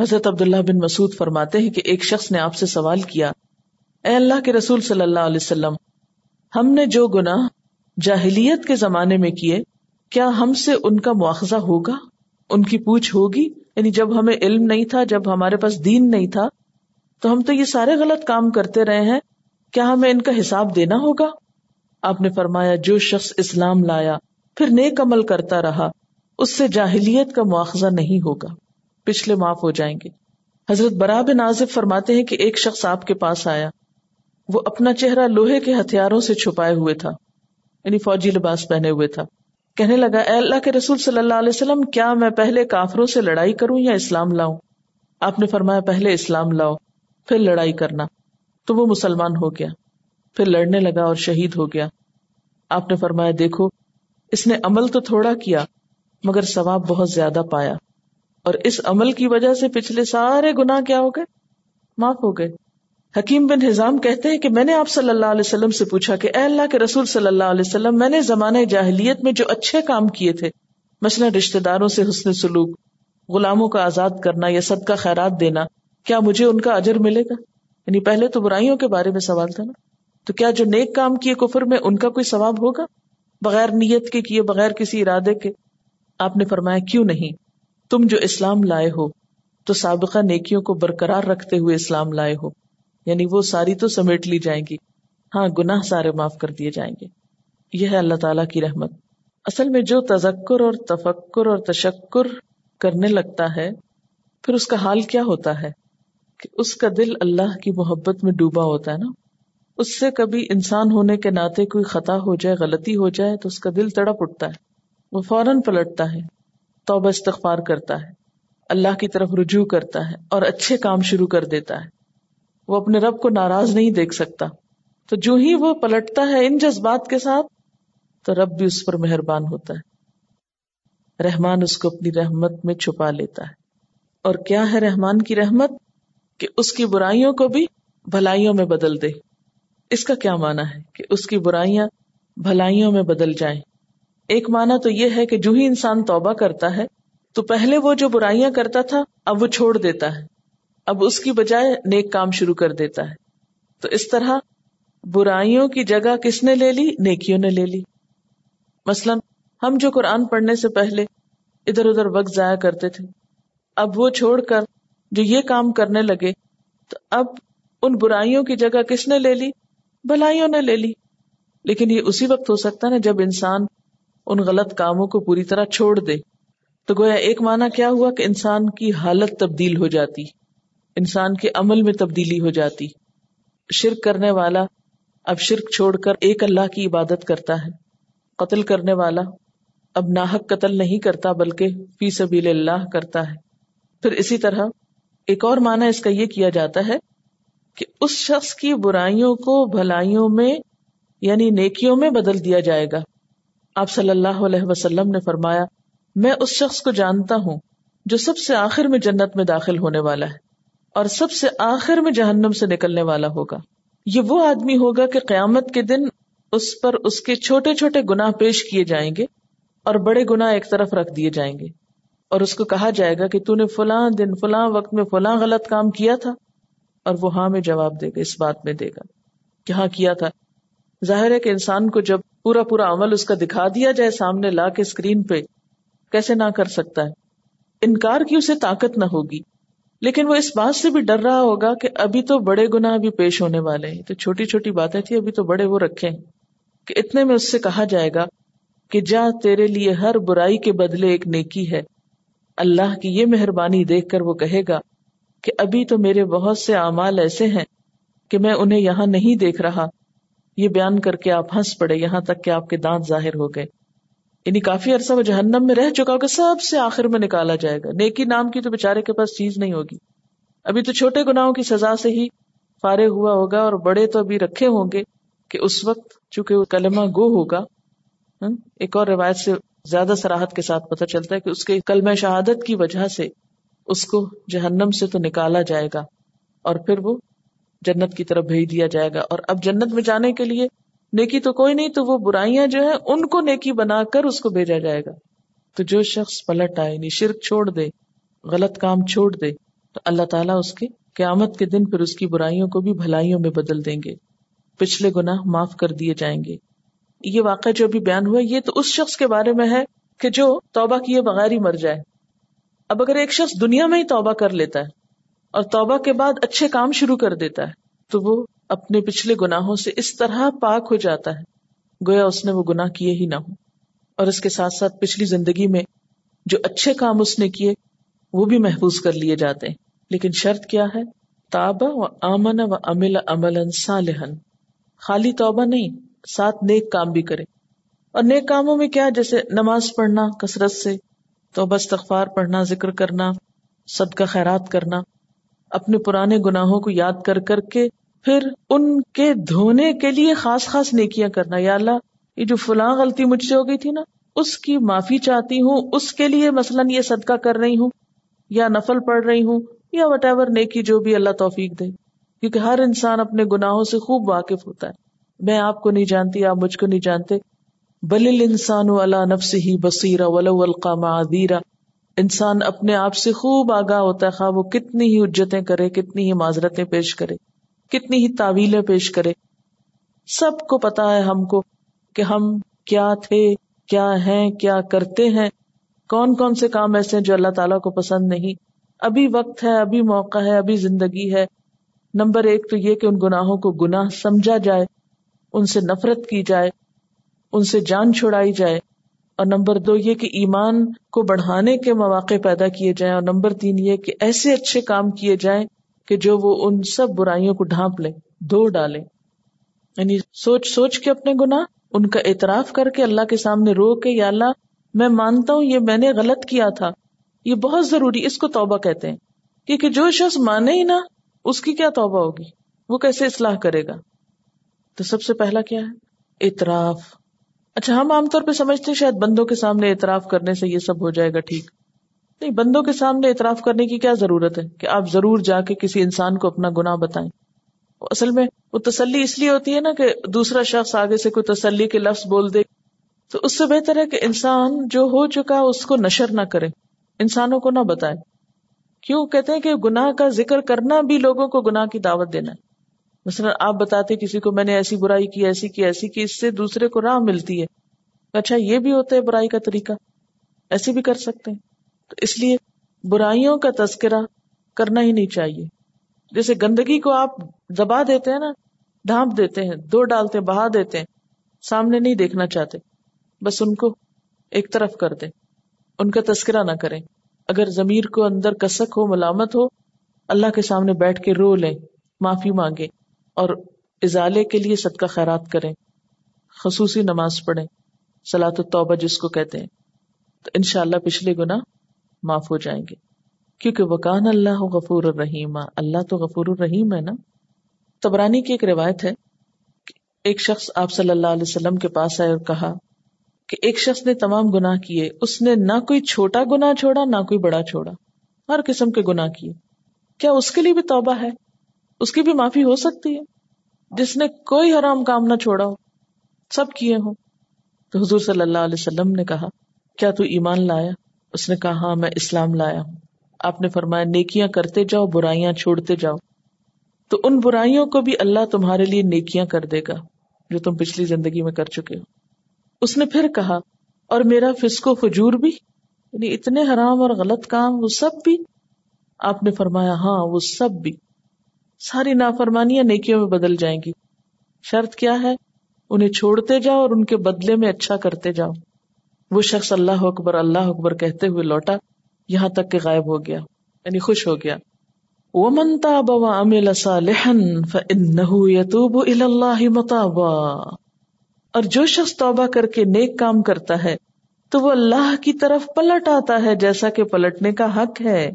حضرت عبداللہ بن مسعود فرماتے ہیں کہ ایک شخص نے آپ سے سوال کیا، اے اللہ کے رسول صلی اللہ علیہ وسلم، ہم نے جو گناہ جاہلیت کے زمانے میں کیے، کیا ہم سے ان کا مواخذہ ہوگا؟ ان کی پوچھ ہوگی؟ یعنی جب ہمیں علم نہیں تھا، جب ہمارے پاس دین نہیں تھا، تو ہم تو یہ سارے غلط کام کرتے رہے ہیں، کیا ہمیں ان کا حساب دینا ہوگا؟ آپ نے فرمایا، جو شخص اسلام لایا، پھر نیک عمل کرتا رہا، اس سے جاہلیت کا مواخذہ نہیں ہوگا۔ پچھلے معاف ہو جائیں گے۔ حضرت برا بن نازف فرماتے ہیں کہ ایک شخص آپ کے پاس آیا۔ وہ اپنا چہرہ لوہے کے ہتھیاروں سے چھپائے ہوئے تھا یعنی فوجی لباس پہنے ہوئے تھا۔ کہنے لگا، اے اللہ کے رسول صلی اللہ علیہ وسلم، کیا میں پہلے کافروں سے لڑائی کروں یا اسلام لاؤں؟ آپ نے فرمایا، پہلے اسلام لاؤ، پھر لڑائی کرنا۔ تو وہ مسلمان ہو گیا، پھر لڑنے لگا اور شہید ہو گیا۔ آپ نے فرمایا، دیکھو، اس نے عمل تو تھوڑا کیا، مگر ثواب بہت زیادہ پایا۔ اور اس عمل کی وجہ سے پچھلے سارے گنا کیا ہو گئے؟ معاف ہو گئے۔ حکیم بن ہزام کہتے ہیں کہ میں نے آپ صلی اللہ علیہ وسلم سے پوچھا کہ اے اللہ کے رسول صلی اللہ علیہ وسلم، میں نے زمانے جاہلیت میں جو اچھے کام کیے تھے، مثلاً رشتے داروں سے حسن سلوک، غلاموں کا آزاد کرنا یا صدقہ خیرات دینا، کیا مجھے ان کا اجر ملے گا؟ یعنی پہلے تو برائیوں کے بارے میں سوال تھا نا۔ تو کیا جو نیک کام کیے کفر میں ان کا کوئی ثواب ہوگا؟ بغیر نیت کے کیے، بغیر کسی ارادے کے۔ آپ نے فرمایا، کیوں نہیں؟ تم جو اسلام لائے ہو، تو سابقہ نیکیوں کو برقرار رکھتے ہوئے اسلام لائے ہو۔ یعنی وہ ساری تو سمیٹ لی جائیں گی۔ ہاں گناہ سارے معاف کر دیے جائیں گے۔ یہ ہے اللہ تعالیٰ کی رحمت۔ اصل میں جو تذکر اور تفکر اور تشکر کرنے لگتا ہے، پھر اس کا حال کیا ہوتا ہے؟ کہ اس کا دل اللہ کی محبت میں ڈوبا ہوتا ہے نا۔ اس سے کبھی انسان ہونے کے ناطے کوئی خطا ہو جائے، غلطی ہو جائے، تو اس کا دل تڑپ اٹھتا ہے۔ وہ فوراً پلٹتا ہے۔ توبہ استغفار کرتا ہے، اللہ کی طرف رجوع کرتا ہے اور اچھے کام شروع کر دیتا ہے۔ وہ اپنے رب کو ناراض نہیں دیکھ سکتا۔ تو جو ہی وہ پلٹتا ہے ان جذبات کے ساتھ، تو رب بھی اس پر مہربان ہوتا ہے۔ رحمان اس کو اپنی رحمت میں چھپا لیتا ہے۔ اور کیا ہے رحمان کی رحمت؟ کہ اس کی برائیوں کو بھی بھلائیوں میں بدل دے۔ اس کا کیا مانا ہے؟ کہ اس کی برائیاں بھلائیوں میں بدل جائیں۔ ایک مانا تو یہ ہے کہ جو ہی انسان توبہ کرتا ہے، تو پہلے وہ جو برائیاں کرتا تھا، اب وہ چھوڑ دیتا ہے۔ اب اس کی بجائے نیک کام شروع کر دیتا ہے۔ تو اس طرح برائیوں کی جگہ کس نے لے لی؟ نیکیوں نے لے لی۔ مثلا ہم جو قرآن پڑھنے سے پہلے ادھر ادھر وقت ضائع کرتے تھے، اب وہ چھوڑ کر جو یہ کام کرنے لگے، تو اب ان برائیوں کی جگہ کس نے لے لی؟ بھلائیوں نے لے لی۔ لیکن یہ اسی وقت ہو سکتا نا جب انسان ان غلط کاموں کو پوری طرح چھوڑ دے۔ تو گویا ایک معنی کیا ہوا کہ انسان کی حالت تبدیل ہو جاتی۔ انسان کے عمل میں تبدیلی ہو جاتی۔ شرک کرنے والا اب شرک چھوڑ کر ایک اللہ کی عبادت کرتا ہے۔ قتل کرنے والا اب ناحک قتل نہیں کرتا بلکہ فی سبیل اللہ کرتا ہے۔ پھر اسی طرح ایک اور معنی اس کا یہ کیا جاتا ہے کہ اس شخص کی برائیوں کو بھلائیوں میں یعنی نیکیوں میں بدل دیا جائے گا۔ آپ صلی اللہ علیہ وسلم نے فرمایا، میں اس شخص کو جانتا ہوں جو سب سے آخر میں جنت میں داخل ہونے والا ہے اور سب سے آخر میں جہنم سے نکلنے والا ہوگا۔ یہ وہ آدمی ہوگا کہ قیامت کے دن اس پر اس کے چھوٹے چھوٹے گنا پیش کیے جائیں گے اور بڑے گنا ایک طرف رکھ دیے جائیں گے۔ اور اس کو کہا جائے گا کہ تو نے فلاں دن، فلاں وقت میں فلاں غلط کام کیا تھا؟ اور وہ ہاں میں جواب دے گا، اس بات میں دے گا کہ ہاں کیا تھا۔ ظاہر ہے کہ انسان کو جب پورا پورا عمل اس کا دکھا دیا جائے سامنے لا کے اسکرین پہ، کیسے نہ کر سکتا ہے۔ انکار کی اسے طاقت نہ ہوگی۔ لیکن وہ اس بات سے بھی ڈر رہا ہوگا کہ ابھی تو بڑے گنا بھی پیش ہونے والے ہیں۔ تو چھوٹی چھوٹی باتیں تھی ابھی تو بڑے وہ رکھے ہیں۔ کہ اتنے میں اس سے کہا جائے گا کہ جا، تیرے لیے ہر برائی کے بدلے ایک نیکی ہے۔ اللہ کی یہ مہربانی دیکھ کر وہ کہے گا کہ ابھی تو میرے بہت سے اعمال ایسے ہیں کہ میں انہیں یہاں نہیں دیکھ رہا۔ یہ بیان کر کے آپ ہنس پڑے یہاں تک کہ آپ کے دانت ظاہر ہو گئے۔ یعنی کافی عرصہ وہ جہنم میں رہ چکا ہوگا، سب سے آخر میں نکالا جائے گا۔ نیکی نام کی تو بےچارے کے پاس چیز نہیں ہوگی۔ ابھی تو چھوٹے گناہوں کی سزا سے ہی فارغ ہوا ہوگا اور بڑے تو ابھی رکھے ہوں گے کہ اس وقت چونکہ وہ کلمہ گو ہوگا ایک اور روایت سے زیادہ سراہد کے ساتھ پتہ چلتا ہے کہ اس کے کلمہ شہادت کی وجہ سے اس کو جہنم سے تو نکالا جائے گا اور پھر وہ جنت کی طرف بھیج دیا جائے گا۔ اور اب جنت میں جانے کے لیے نیکی تو کوئی نہیں، تو وہ برائیاں جو ہے ان کو نیکی بنا کر اس کو بھیجا جائے گا۔ تو جو شخص پلٹ آئے نہیں یعنی شرک چھوڑ دے، غلط کام چھوڑ دے، تو اللہ تعالیٰ اس کے قیامت کے دن پھر اس کی برائیوں کو بھی بھلائیوں میں بدل دیں گے۔ پچھلے گناہ معاف کر دیے جائیں گے۔ یہ واقعہ جو بھی بیان ہوا، یہ تو اس شخص کے بارے میں ہے کہ جو توبہ کیے بغیر ہی مر جائے۔ اب اگر ایک شخص دنیا میں ہی توبہ کر لیتا ہے اور توبہ کے بعد اچھے کام شروع کر دیتا ہے، تو وہ اپنے پچھلے گناہوں سے اس طرح پاک ہو جاتا ہے۔ گویا اس نے وہ گناہ کیے ہی نہ ہو اور اس کے ساتھ ساتھ پچھلی زندگی میں جو اچھے کام اس نے کیے، وہ بھی محفوظ کر لیے جاتے ہیں۔ لیکن شرط کیا ہے؟ تابا و آمن و امل امل صالحن خالی توبہ نہیں، ساتھ نیک کام بھی کرے اور نیک کاموں میں کیا؟ جیسے نماز پڑھنا، کثرت سے توبہ، استغفار پڑھنا، ذکر کرنا، صدقہ، خیرات کرنا۔ اپنے پرانے گناہوں کو یاد کر کر کے پھر ان کے دھونے کے لیے خاص خاص نیکیاں کرنا۔ یا اللہ، یہ جو فلاں غلطی مجھ سے ہو گئی تھی نا، اس کی معافی چاہتی ہوں، اس کے لیے مثلاً یہ صدقہ کر رہی ہوں، یا نفل پڑھ رہی ہوں، یا وٹ ایور نیکی جو بھی اللہ توفیق دے۔ کیونکہ ہر انسان اپنے گناہوں سے خوب واقف ہوتا ہے۔ میں آپ کو نہیں جانتی، آپ مجھ کو نہیں جانتے۔ بل انسان والا نفس ہی بصیرا ولو القام عدیرا انسان اپنے آپ سے خوب آگاہ ہوتا ہے، خواہ وہ کتنی ہی اجتیں کرے، کتنی ہی معذرتیں پیش کرے، کتنی ہی تعویلیں پیش کرے۔ سب کو پتا ہے ہم کو کہ ہم کیا تھے، کیا ہیں، کیا کرتے ہیں۔ کون کون سے کام ایسے ہیں جو اللہ تعالیٰ کو پسند نہیں۔ ابھی وقت ہے، ابھی موقع ہے، ابھی زندگی ہے۔ نمبر ایک تو یہ کہ ان گناہوں کو گناہ سمجھا جائے، ان سے نفرت کی جائے، ان سے جان چھڑائی جائے۔ اور نمبر دو یہ کہ ایمان کو بڑھانے کے مواقع پیدا کیے جائیں اور نمبر تین یہ کہ ایسے اچھے کام کیے جائیں کہ جو وہ ان سب برائیوں کو ڈھانپ لے دھو ڈالے یعنی سوچ سوچ کے اپنے گنا ان کا اعتراف کر کے اللہ کے سامنے رو کے، یا اللہ، میں مانتا ہوں، یہ میں نے غلط کیا تھا۔ یہ بہت ضروری، اس کو توبہ کہتے ہیں۔ کیونکہ جو شخص مانے ہی نہ، اس کی کیا توبہ ہوگی؟ وہ کیسے اصلاح کرے گا؟ تو سب سے پہلا کیا ہے؟ اعتراف۔ اچھا ہم عام طور پہ سمجھتے ہیں شاید بندوں کے سامنے اعتراف کرنے سے یہ سب ہو جائے گا ٹھیک۔ نہیں، بندوں کے سامنے اعتراف کرنے کی کیا ضرورت ہے کہ آپ ضرور جا کے کسی انسان کو اپنا گنا بتائیں؟ اصل میں وہ تسلی اس لیے ہوتی ہے نا کہ دوسرا شخص آگے سے کوئی تسلی کے لفظ بول دے۔ تو اس سے بہتر ہے کہ انسان جو ہو چکا اس کو نشر نہ کرے، انسانوں کو نہ بتائے۔ کیوں؟ کہتے ہیں کہ گناہ کا ذکر کرنا بھی لوگوں کو گناہ کی دعوت دینا ہے۔ مثلاً آپ بتاتے کسی کو میں نے ایسی برائی کی، ایسی کی ایسی کی، اس سے دوسرے کو راہ ملتی ہے۔ اچھا یہ بھی ہوتا ہے برائی کا طریقہ۔ ایسے بھی کر سکتے ہیں۔ تو اس لیے برائیوں کا تذکرہ کرنا ہی نہیں چاہیے۔ جیسے گندگی کو آپ دبا دیتے ہیں نا، ڈھانپ دیتے ہیں، دو ڈالتے بہا دیتے ہیں، سامنے نہیں دیکھنا چاہتے۔ بس ان کو ایک طرف کر دیں۔ ان کا تذکرہ نہ کریں۔ اگر ضمیر کو اندر کسک ہو، ملامت ہو، اللہ کے سامنے بیٹھ کے رو لیں، معافی مانگے اور ازالے کے لیے صدقہ خیرات کریں، خصوصی نماز پڑھیں سلاۃ التوبہ جس کو کہتے ہیں، تو انشاءاللہ پچھلے گنا معاف ہو جائیں گے۔ کیونکہ وکان اللہ غفور الرحیم، اللہ تو غفور الرحیم ہے نا؟ تبرانی کی ایک روایت ہے ایک شخص آپ صلی اللہ علیہ وسلم کے پاس آئے اور کہا کہ ایک شخص نے تمام گناہ کیے، اس نے نہ کوئی چھوٹا گنا چھوڑا، نہ کوئی بڑا چھوڑا، ہر قسم کے گناہ کیے۔ کیا اس کے لیے بھی توبہ ہے؟ اس کی بھی معافی ہو سکتی ہے۔ جس نے کوئی حرام کام نہ چھوڑا ہو، سب کیے ہوں۔ تو حضور صلی اللہ علیہ وسلم نے کہا، کیا تو ایمان لایا؟ اس نے کہا ہاں میں اسلام لایا ہوں۔ آپ نے فرمایا، نیکیاں کرتے جاؤ، برائیاں چھوڑتے جاؤ۔ تو ان برائیوں کو بھی اللہ تمہارے لیے نیکیاں کر دے گا، جو تم پچھلی زندگی میں کر چکے ہو۔ اس نے پھر کہا، اور میرا فسکو فجور بھی یعنی اتنے حرام اور غلط کام، وہ سب بھی۔ آپ نے فرمایا ہاں وہ سب بھی۔ ساری نافرمانیاں نیکیوں میں بدل جائیں گی۔ شرط کیا ہے؟ انہیں چھوڑتے جاؤ اور ان کے بدلے میں اچھا کرتے جاؤ۔ وہ شخص اللہ اکبر اللہ اکبر کہتے ہوئے لوٹا، یہاں تک کہ غائب ہو گیا یعنی خوش ہو گیا۔ وہ منتا بوا امل یتوب اللہ متابا۔ اور جو شخص توبہ کر کے نیک کام کرتا ہے، تو وہ اللہ کی طرف پلٹ آتا ہے، جیسا کہ پلٹنے کا حق ہے۔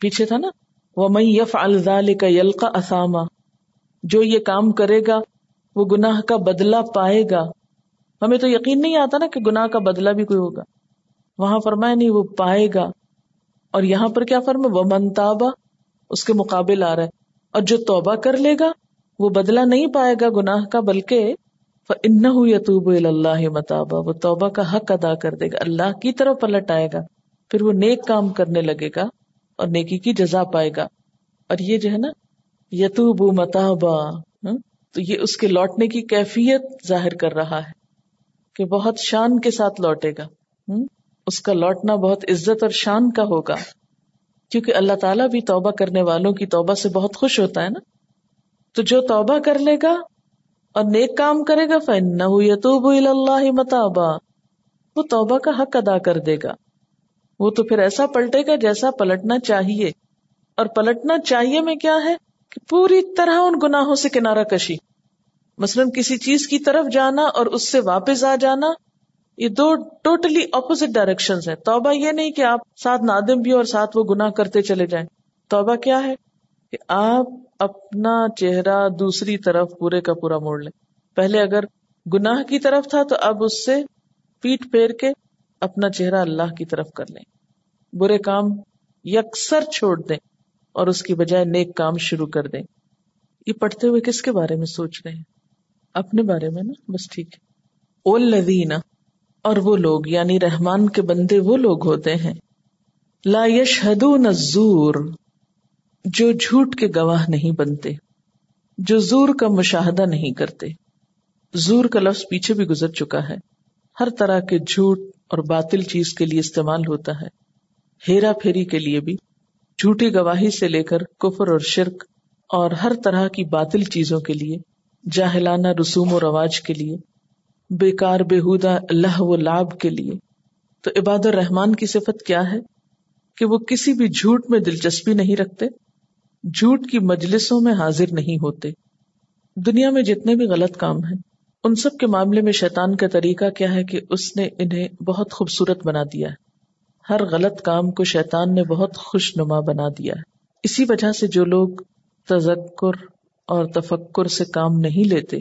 پیچھے تھا نا؟ وہ میں یف الزال کا یلقا اسامہ جو یہ کام کرے گا، وہ گناہ کا بدلہ پائے گا۔ ہمیں تو یقین نہیں آتا نا کہ گناہ کا بدلہ بھی کوئی ہوگا۔ وہاں فرمائے نہیں، وہ پائے گا۔ اور یہاں پر کیا فرما وہ منتابا اس کے مقابل آ رہا ہے۔ اور جو توبہ کر لے گا، وہ بدلہ نہیں پائے گا گناہ کا، بلکہ ان یتوب اللہ متابا۔ وہ توبہ کا حق ادا کر دے گا۔ اللہ کی طرف پلٹ آئے گا۔ پھر وہ نیک کام کرنے لگے گا۔ اور نیکی کی جزا پائے گا۔ اور یہ جو ہے نا یتوب متابا تو یہ اس کے لوٹنے کی کیفیت ظاہر کر رہا ہے کہ بہت شان کے ساتھ لوٹے گا۔ اس کا لوٹنا بہت عزت اور شان کا ہوگا۔ کیونکہ اللہ تعالیٰ بھی توبہ کرنے والوں کی توبہ سے بہت خوش ہوتا ہے نا۔ تو جو توبہ کر لے گا اور نیک کام کرے گا فن یتوب اللہ متابا، وہ توبہ کا حق ادا کر دے گا۔ وہ تو پھر ایسا پلٹے گا جیسا پلٹنا چاہیے۔ اور پلٹنا چاہیے میں کیا ہے؟ کہ پوری طرح ان گناہوں سے کنارہ کشی۔ مثلاً کسی چیز کی طرف جانا اور اس سے واپس آ جانا، یہ دو ٹوٹلی اپوزٹ ڈائریکشن ہے توبہ یہ نہیں کہ آپ ساتھ نادم بھی اور ساتھ وہ گناہ کرتے چلے جائیں۔ توبہ کیا ہے؟ کہ آپ اپنا چہرہ دوسری طرف پورے کا پورا موڑ لیں۔ پہلے اگر گناہ کی طرف تھا تو اب اس سے پیٹ پھیر کے اپنا چہرہ اللہ کی طرف کر لیں۔ برے کام یکسر چھوڑ دیں اور اس کی بجائے نیک کام شروع کر دیں۔ یہ پڑھتے ہوئے کس کے بارے میں سوچ رہے ہیں؟ اپنے بارے میں نا، بس ٹھیک ہے۔ او لدینا اور وہ لوگ یعنی رحمان کے بندے وہ لوگ ہوتے ہیں۔ لا یشہدون الزور، جو جھوٹ کے گواہ نہیں بنتے، جو زور کا مشاہدہ نہیں کرتے۔ زور کا لفظ پیچھے بھی گزر چکا ہے۔ ہر طرح کے جھوٹ اور باطل چیز کے لیے استعمال ہوتا ہے۔ ہیرا پھیری کے لیے بھی۔ جھوٹی گواہی سے لے کر کفر اور شرک اور ہر طرح کی باطل چیزوں کے لیے، جاہلانہ رسوم و رواج کے لیے، بیکار بےحدہ اللہ و لاب کے لیے۔ تو عباد الرحمان کی صفت کیا ہے؟ کہ وہ کسی بھی جھوٹ میں دلچسپی نہیں رکھتے، جھوٹ کی مجلسوں میں حاضر نہیں ہوتے۔ دنیا میں جتنے بھی غلط کام ہیں ان سب کے معاملے میں شیطان کا طریقہ کیا ہے کہ اس نے انہیں بہت خوبصورت بنا دیا ہے۔ ہر غلط کام کو شیطان نے بہت خوش نما بنا دیا ہے۔ اسی وجہ سے جو لوگ تذکر اور تفکر سے کام نہیں لیتے،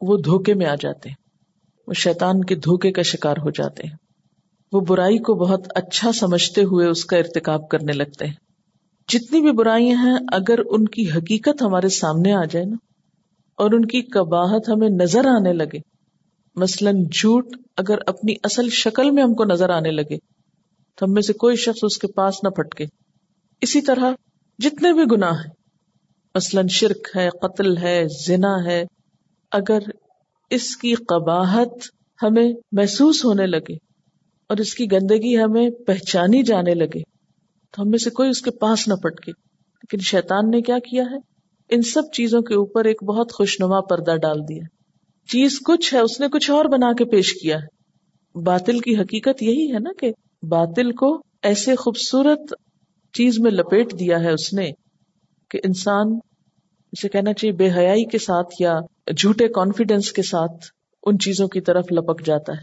وہ دھوکے میں آ جاتے ہیں۔ وہ شیطان کے دھوکے کا شکار ہو جاتے ہیں۔ وہ برائی کو بہت اچھا سمجھتے ہوئے اس کا ارتکاب کرنے لگتے ہیں۔ جتنی بھی برائیاں ہیں، اگر ان کی حقیقت ہمارے سامنے آ جائے نا اور ان کی کباہت ہمیں نظر آنے لگے۔ مثلاً جھوٹ اگر اپنی اصل شکل میں ہم کو نظر آنے لگے، تو ہم میں سے کوئی شخص اس کے پاس نہ پھٹکے۔ اسی طرح جتنے بھی گناہ ہیں، مثلاً شرک ہے، قتل ہے، زنا ہے، اگر اس کی قباہت ہمیں محسوس ہونے لگے اور اس کی گندگی ہمیں پہچانی جانے لگے، تو ہم میں سے کوئی اس کے پاس نہ پٹکے لیکن شیطان نے کیا کیا ہے؟ ان سب چیزوں کے اوپر ایک بہت خوشنما پردہ ڈال دیا۔ چیز کچھ ہے، اس نے کچھ اور بنا کے پیش کیا ہے۔ باطل کی حقیقت یہی ہے نا کہ باطل کو ایسے خوبصورت چیز میں لپیٹ دیا ہے اس نے کہ انسان اسے کہنا چاہیے بے حیائی کے ساتھ یا جھوٹے کانفیڈینس کے ساتھ ان چیزوں کی طرف لپک جاتا ہے۔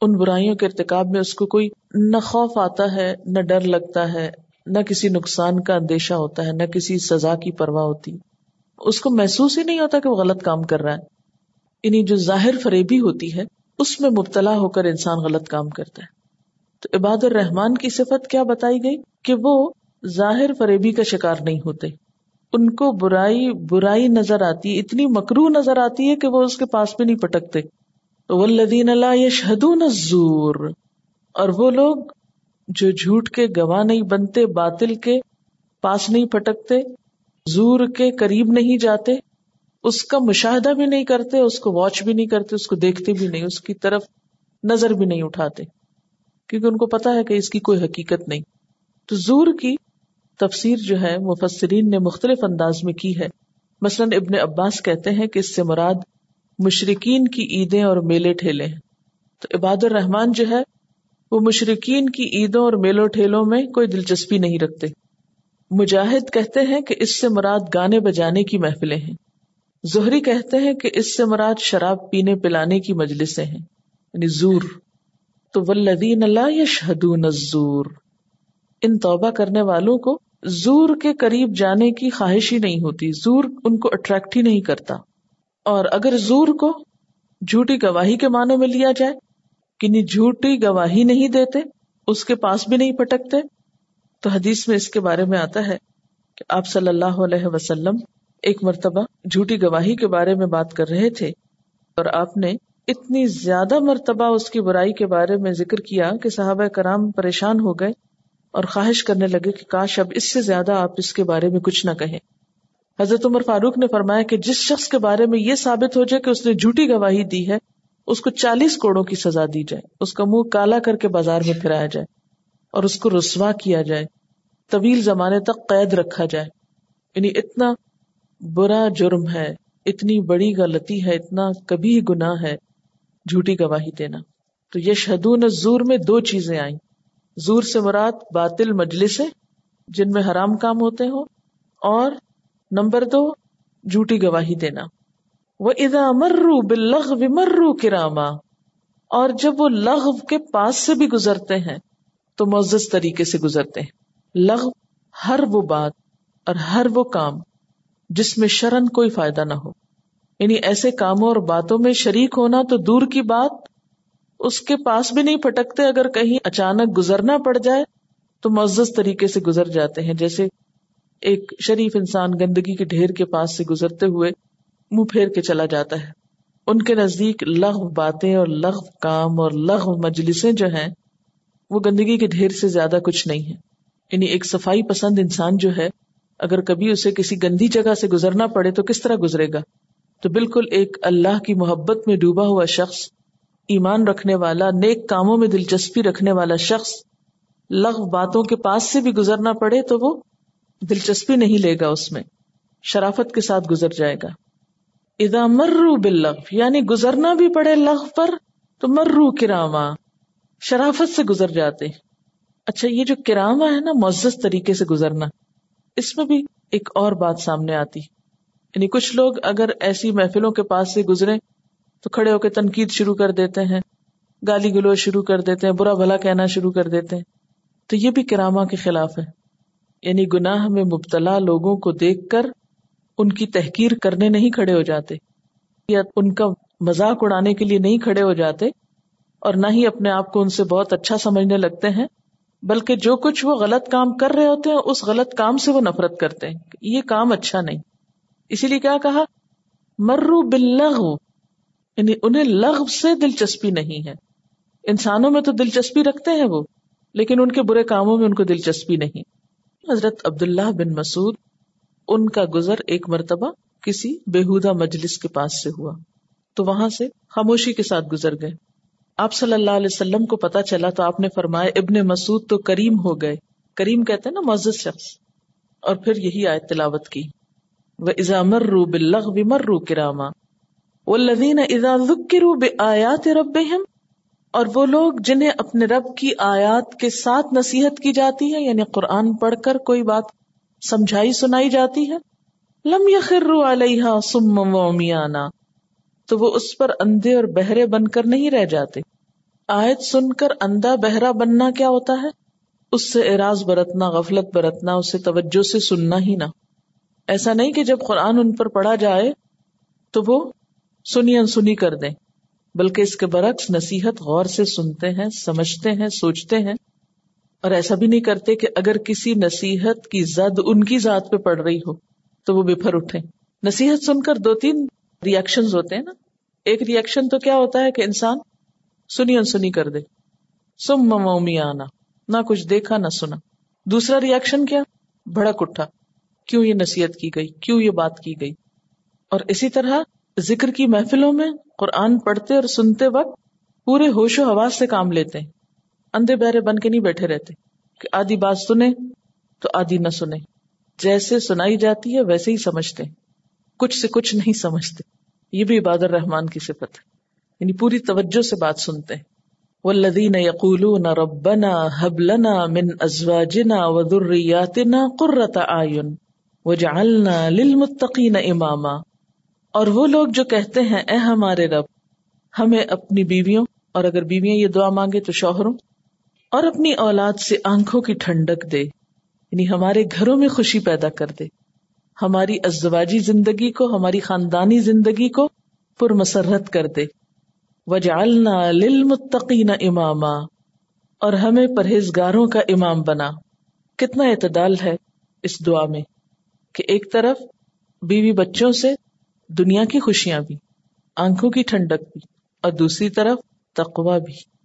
ان برائیوں کے ارتکاب میں اس کو کوئی نہ خوف آتا ہے، نہ ڈر لگتا ہے۔ نہ کسی نقصان کا اندیشہ ہوتا ہے، نہ کسی سزا کی پرواہ ہوتی۔ اس کو محسوس ہی نہیں ہوتا کہ وہ غلط کام کر رہا ہے۔ انہیں جو ظاہر فریبی ہوتی ہے، اس میں مبتلا ہو کر انسان غلط کام کرتا ہے۔ تو عباد الرحمان کی صفت کیا بتائی گئی؟ کہ وہ ظاہر فریبی کا شکار نہیں ہوتے۔ ان کو برائی برائی نظر آتی ہے اتنی مکرو نظر آتی ہے کہ وہ اس کے پاس بھی نہیں پٹکتے۔ تو ولدین اللہ یشہدون الزور۔ اور وہ لوگ جو جھوٹ کے گواہ نہیں بنتے، باطل کے پاس نہیں پٹکتے زور کے قریب نہیں جاتے، اس کا مشاہدہ بھی نہیں کرتے، اس کو واچ بھی نہیں کرتے، اس کو دیکھتے بھی نہیں، اس کی طرف نظر بھی نہیں اٹھاتے۔ کیونکہ ان کو پتا ہے کہ اس کی کوئی حقیقت نہیں۔ تو زور کی تفسیر جو ہے، مفسرین نے مختلف انداز میں کی ہے۔ مثلاً ابن عباس کہتے ہیں کہ اس سے مراد مشرقین کی عیدیں اور میلے ٹھیلے ہیں۔ تو عباد الرحمان جو ہے وہ مشرقین کی عیدوں اور میلوں ٹھیلوں میں کوئی دلچسپی نہیں رکھتے۔ مجاہد کہتے ہیں کہ اس سے مراد گانے بجانے کی محفلیں ہیں۔ زہری کہتے ہیں کہ اس سے مراد شراب پینے پلانے کی مجلسیں ہیں۔ یعنی زور۔ تو ولدین اللہ یشہدون الزور۔ ان توبہ کرنے والوں کو زور کے قریب جانے کی خواہش ہی نہیں ہوتی۔ زور ان کو اٹریکٹ ہی نہیں کرتا۔ اور اگر زور کو جھوٹی گواہی کے معنوں میں لیا جائے کنی جھوٹی گواہی نہیں دیتے، اس کے پاس بھی نہیں پٹکتے۔ تو حدیث میں اس کے بارے میں آتا ہے کہ آپ صلی اللہ علیہ وسلم ایک مرتبہ جھوٹی گواہی کے بارے میں بات کر رہے تھے اور آپ نے اتنی زیادہ مرتبہ اس کی برائی کے بارے میں ذکر کیا کہ صحابہ کرام پریشان ہو گئے اور خواہش کرنے لگے کہ کاش اب اس سے زیادہ آپ اس کے بارے میں کچھ نہ کہیں۔ حضرت عمر فاروق نے فرمایا کہ جس شخص کے بارے میں یہ ثابت ہو جائے کہ اس نے جھوٹی گواہی دی ہے اس کو چالیس کوڑوں کی سزا دی جائے، اس کا منہ کالا کر کے بازار میں پھرایا جائے اور اس کو رسوا کیا جائے، طویل زمانے تک قید رکھا جائے۔ یعنی اتنا برا جرم ہے، اتنی بڑی غلطی ہے، اتنا کبھی گناہ ہے جھوٹی گواہی دینا۔ تو یہ شہدون زور میں دو چیزیں آئیں۔ زور سے مراد باطل مجلس جن میں حرام کام ہوتے ہوں، اور نمبر دو، جھوٹی گواہی دینا۔ وہ ادا مرو بلغ مرو کراما اور جب وہ لغ کے پاس سے بھی گزرتے ہیں، تو معزز طریقے سے گزرتے ہیں۔ لغ ہر وہ بات اور ہر وہ کام جس میں شرن کوئی فائدہ نہ ہو۔ یعنی ایسے کاموں اور باتوں میں شریک ہونا تو دور کی بات، اس کے پاس بھی نہیں پھٹکتے۔ اگر کہیں اچانک گزرنا پڑ جائے، تو معزز طریقے سے گزر جاتے ہیں۔ جیسے ایک شریف انسان گندگی کے ڈھیر کے پاس سے گزرتے ہوئے منہ پھیر کے چلا جاتا ہے۔ ان کے نزدیک لغ باتیں اور لغ کام اور لغ مجلسیں جو ہیں، وہ گندگی کے ڈھیر سے زیادہ کچھ نہیں ہے یعنی ایک صفائی پسند انسان جو ہے، اگر کبھی اسے کسی گندی جگہ سے گزرنا پڑے تو کس طرح گزرے گا؟ تو بالکل ایک اللہ کی محبت میں ڈوبا ہوا شخص، ایمان رکھنے والا، نیک کاموں میں دلچسپی رکھنے والا شخص لغ باتوں کے پاس سے بھی گزرنا پڑے تو وہ دلچسپی نہیں لے گا اس میں، شرافت کے ساتھ گزر جائے گا۔ ادا مرو بل یعنی گزرنا بھی پڑے لغ پر، تو مرو کراما، شرافت سے گزر جاتے۔ اچھا یہ جو کراما ہے نا، معزز طریقے سے گزرنا، اس میں بھی ایک اور بات سامنے آتی۔ یعنی کچھ لوگ اگر ایسی محفلوں کے پاس سے گزرے، تو کھڑے ہو کے تنقید شروع کر دیتے ہیں، گالی گلو شروع کر دیتے ہیں، برا بھلا کہنا شروع کر دیتے ہیں۔ تو یہ بھی کراما کے خلاف ہے۔ یعنی گناہ میں مبتلا لوگوں کو دیکھ کر ان کی تحقیر کرنے نہیں کھڑے ہو جاتے، یا ان کا مذاق اڑانے کے لیے نہیں کھڑے ہو جاتے، اور نہ ہی اپنے آپ کو ان سے بہت اچھا سمجھنے لگتے ہیں، بلکہ جو کچھ وہ غلط کام کر رہے ہوتے ہیں، اس غلط کام سے وہ نفرت کرتے ہیں یہ کام اچھا نہیں۔ اسی لیے کیا کہا؟ مرو بلغ یعنی انہیں لغ سے دلچسپی نہیں ہے۔ انسانوں میں تو دلچسپی رکھتے ہیں وہ، لیکن ان کے برے کاموں میں ان کو دلچسپی نہیں۔ حضرت عبداللہ بن مسعود ان کا گزر ایک مرتبہ کسی بےحدہ مجلس کے پاس سے ہوا۔ تو وہاں سے خاموشی کے ساتھ گزر گئے۔ آپ صلی اللہ علیہ وسلم کو پتا چلا تو آپ نے فرمایا، ابن مسعود تو کریم ہو گئے۔ کریم کہتے ہیں نا معزز شخص۔ اور پھر یہی آیت تلاوت کی۔ وہ ازا مرو بلغ بھی مرو کراما وہ لدین ازا ذکروا بآیات ربہم اور وہ لوگ جنہیں اپنے رب کی آیات کے ساتھ نصیحت کی جاتی ہے یعنی قرآن پڑھ کر کوئی بات سمجھائی سنائی جاتی ہے۔ لم یخروا علیہا سم و تو وہ اس پر اندھے اور بہرے بن کر نہیں رہ جاتے۔ آیت سن کر اندھا بہرا بننا کیا ہوتا ہے؟ اس سے اعراض برتنا، غفلت برتنا، اسے توجہ سے سننا ہی نہ۔ ایسا نہیں کہ جب قرآن ان پر پڑھا جائے تو وہ سنی انسنی کر دیں، بلکہ اس کے برعکس نصیحت غور سے سنتے ہیں، سمجھتے ہیں، سوچتے ہیں۔ اور ایسا بھی نہیں کرتے کہ اگر کسی نصیحت کی زد ان کی ذات پہ پڑ رہی ہو تو وہ بفر اٹھے نصیحت سن کر دو تین ریئیکشن ہوتے ہیں نا۔ ایک ریئیکشن تو کیا ہوتا ہے کہ انسان سنی انسنی کر دے۔ سم مومی آنا نہ کچھ دیکھا نہ سنا۔ دوسرا ریئیکشن کیا؟ بھڑک اٹھا۔ کیوں یہ نصیحت کی گئی؟ کیوں یہ بات کی گئی؟ اور اسی طرح ذکر کی محفلوں میں قرآن پڑھتے اور سنتے وقت پورے ہوش و حواس سے کام لیتے ہیں۔ اندھے بہرے بن کے نہیں بیٹھے رہتے کہ آدھی بات سنے تو آدھی نہ سنے۔ جیسے سنائی جاتی ہے ویسے ہی سمجھتے ہیں۔ کچھ سے کچھ نہیں سمجھتے۔ یہ بھی عبادر رحمان کی صفت ہے۔ یعنی پوری توجہ سے بات سنتے ہیں۔ وہ لدین یقول نہ ربنا حبلنا من ازواجنا و ذریاتنا قرۃ آئین وجعلنا للمتقین اماما اور وہ لوگ جو کہتے ہیں، اے ہمارے رب، ہمیں اپنی بیویوں، اور اگر بیویاں یہ دعا مانگے تو شوہروں اور اپنی اولاد سے آنکھوں کی ٹھنڈک دے یعنی ہمارے گھروں میں خوشی پیدا کر دے۔ ہماری ازواجی زندگی کو، ہماری خاندانی زندگی کو پر مسرت کر دے۔ وجعلنا للمتقین اماما اور ہمیں پرہیزگاروں کا امام بنا۔ کتنا اعتدال ہے اس دعا میں کہ ایک طرف بیوی بچوں سے دنیا کی خوشیاں بھی، آنکھوں کی ٹھنڈک بھی، اور دوسری طرف تقوا بھی۔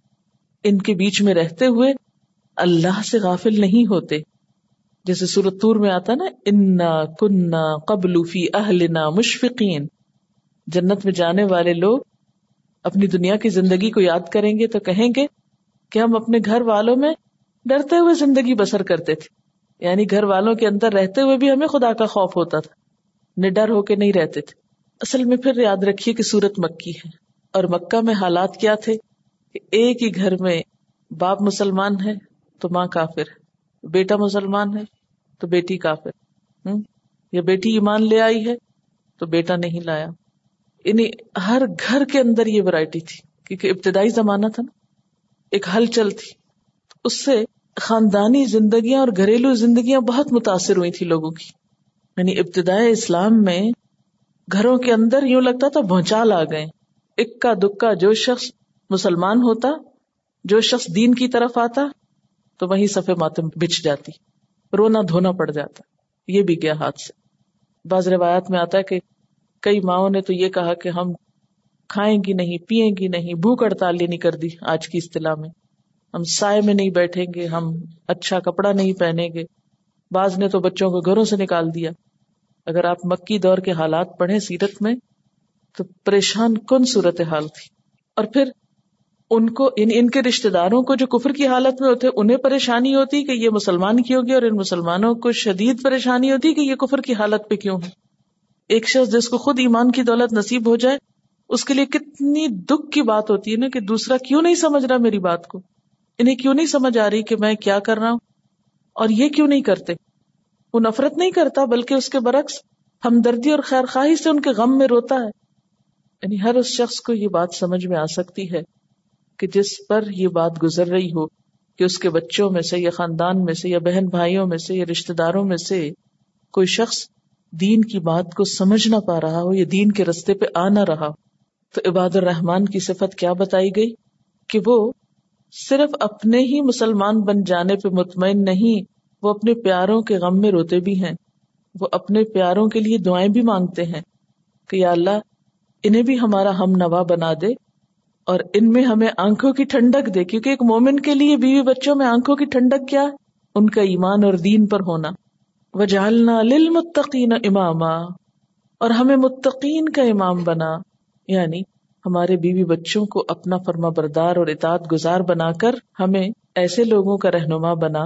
ان کے بیچ میں رہتے ہوئے اللہ سے غافل نہیں ہوتے۔ جیسے سورت تور میں آتا نا، انا کنہ قبل فی اہلنا مشفقین جنت میں جانے والے لوگ اپنی دنیا کی زندگی کو یاد کریں گے تو کہیں گے کہ ہم اپنے گھر والوں میں ڈرتے ہوئے زندگی بسر کرتے تھے۔ یعنی گھر والوں کے اندر رہتے ہوئے بھی ہمیں خدا کا خوف ہوتا تھا۔ نڈر ہو کے نہیں رہتے تھے۔ اصل میں پھر یاد رکھیے کہ سورت مکی ہے۔ اور مکہ میں حالات کیا تھے؟ کہ ایک ہی گھر میں باپ مسلمان ہے، تو ماں کافر ہے۔ بیٹا مسلمان ہے، تو بیٹی کافر یا بیٹی ایمان لے آئی ہے، تو بیٹا نہیں لایا۔ یعنی ہر گھر کے اندر یہ ورائٹی تھی، کیونکہ ابتدائی زمانہ تھا نا۔ ایک ہلچل تھی۔ اس سے خاندانی زندگیاں اور گھریلو زندگیاں بہت متاثر ہوئی تھی لوگوں کی۔ یعنی ابتدائی اسلام میں گھروں کے اندر یوں لگتا تھا بھونچال آ گئے۔ اکا دکا جو شخص مسلمان ہوتا، جو شخص دین کی طرف آتا، تو وہی سفے ماتم بچ جاتی، رونا دھونا پڑ جاتا، یہ بھی گیا ہاتھ سے۔ بعض روایات میں آتا ہے کہ کئی ماؤں نے تو یہ کہا کہ ہم کھائیں گی نہیں، پیئیں گی نہیں، بھوک ہڑتال نہیں کر دی آج کی اصطلاح میں۔ ہم سائے میں نہیں بیٹھیں گے، ہم اچھا کپڑا نہیں پہنیں گے۔ بعض نے تو بچوں کو گھروں سے نکال دیا۔ اگر آپ مکی دور کے حالات پڑھیں سیرت میں، تو پریشان کن صورت حال تھی؟ اور پھر ان کو ان ان کے رشتے داروں کو جو کفر کی حالت میں ہوتے، انہیں پریشانی ہوتی کہ یہ مسلمان کی ہوگی اور ان مسلمانوں کو شدید پریشانی ہوتی کہ یہ کفر کی حالت پہ کیوں ہے ایک شخص جس کو خود ایمان کی دولت نصیب ہو جائے، اس کے لیے کتنی دکھ کی بات ہوتی ہے نا کہ دوسرا کیوں نہیں سمجھ رہا میری بات کو؟ انہیں کیوں نہیں سمجھ آ رہی کہ میں کیا کر رہا ہوں؟ اور یہ کیوں نہیں کرتے؟ وہ نفرت نہیں کرتا بلکہ اس کے برعکس ہمدردی اور خیر خواہی سے ان کے غم میں روتا ہے۔ یعنی ہر اس شخص کو یہ بات سمجھ میں آ سکتی ہے۔ کہ جس پر یہ بات گزر رہی ہو کہ اس کے بچوں میں سے یا خاندان میں سے یا بہن بھائیوں میں سے یا رشتے داروں میں سے کوئی شخص دین کی بات کو سمجھ نہ پا رہا ہو یا دین کے رستے پہ آ نہ رہا تو عباد الرحمان کی صفت کیا بتائی گئی؟ کہ وہ صرف اپنے ہی مسلمان بن جانے پہ مطمئن نہیں، وہ اپنے پیاروں کے غم میں روتے بھی ہیں۔ وہ اپنے پیاروں کے لیے دعائیں بھی مانگتے ہیں کہ یا اللہ، انہیں بھی ہمارا ہم نوا بنا دے۔ اور ان میں ہمیں آنکھوں کی ٹھنڈک دے، کیونکہ ایک مومن کے لیے بیوی بچوں میں آنکھوں کی ٹھنڈک کیا؟ ان کا ایمان اور دین پر ہونا۔ وہ جالنا للمتقین اماما اور ہمیں متقین کا امام بنا یعنی ہمارے بیوی بچوں کو اپنا فرما بردار اور اطاعت گزار بنا کر ہمیں ایسے لوگوں کا رہنما بنا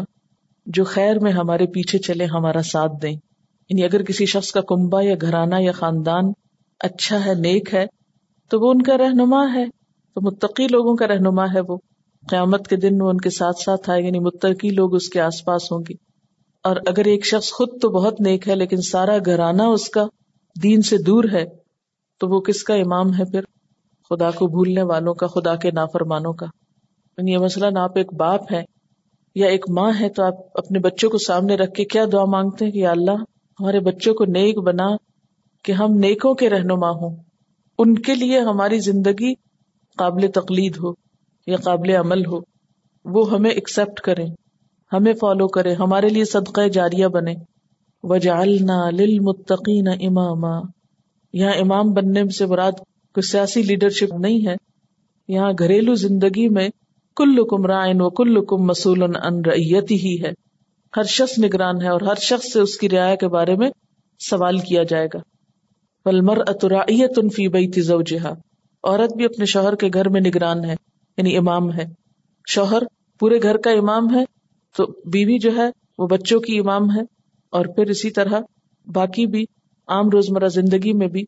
جو خیر میں ہمارے پیچھے چلے، ہمارا ساتھ دیں۔ یعنی اگر کسی شخص کا کنبا یا گھرانہ یا خاندان اچھا ہے، نیک ہے، تو وہ ان کا رہنما ہے۔ تو متقی لوگوں کا رہنما ہے وہ۔ قیامت کے دن وہ ان کے ساتھ ساتھ آئے یعنی متقی لوگ اس کے آس پاس ہوں گے۔ اور اگر ایک شخص خود تو بہت نیک ہے، لیکن سارا گھرانہ اس کا دین سے دور ہے، تو وہ کس کا امام ہے پھر؟ خدا کو بھولنے والوں کا، خدا کے نافرمانوں کا۔ یعنی یہ مثلاً آپ ایک باپ ہے یا ایک ماں ہے تو آپ اپنے بچوں کو سامنے رکھ کے کیا دعا مانگتے ہیں کہ یا اللہ ہمارے بچوں کو نیک بنا، کہ ہم نیکوں کے رہنما ہوں۔ ان کے لیے ہماری زندگی قابل تقلید ہو یا قابل عمل ہو، وہ ہمیں ایکسپٹ کرے ہمیں فالو کرے ہمارے لیے صدقہ جاریہ بنے وجعلنا للمتقین اماما یہاں امام بننے سے مراد کوئی سیاسی لیڈرشپ نہیں ہے۔ یہاں گھریلو زندگی میں کل کم رائن و کل کم مسول ان ریتی ہی ہے۔ ہر شخص نگران ہے اور ہر شخص سے اس کی رعایا کے بارے میں سوال کیا جائے گا۔ ولمر اترائیت فی بیت زوجہا عورت بھی اپنے شوہر کے گھر میں نگران ہے یعنی امام ہے۔ شوہر پورے گھر کا امام ہے، تو بیوی جو ہے وہ بچوں کی امام ہے، اور پھر اسی طرح باقی بھی عام روزمرہ زندگی میں بھی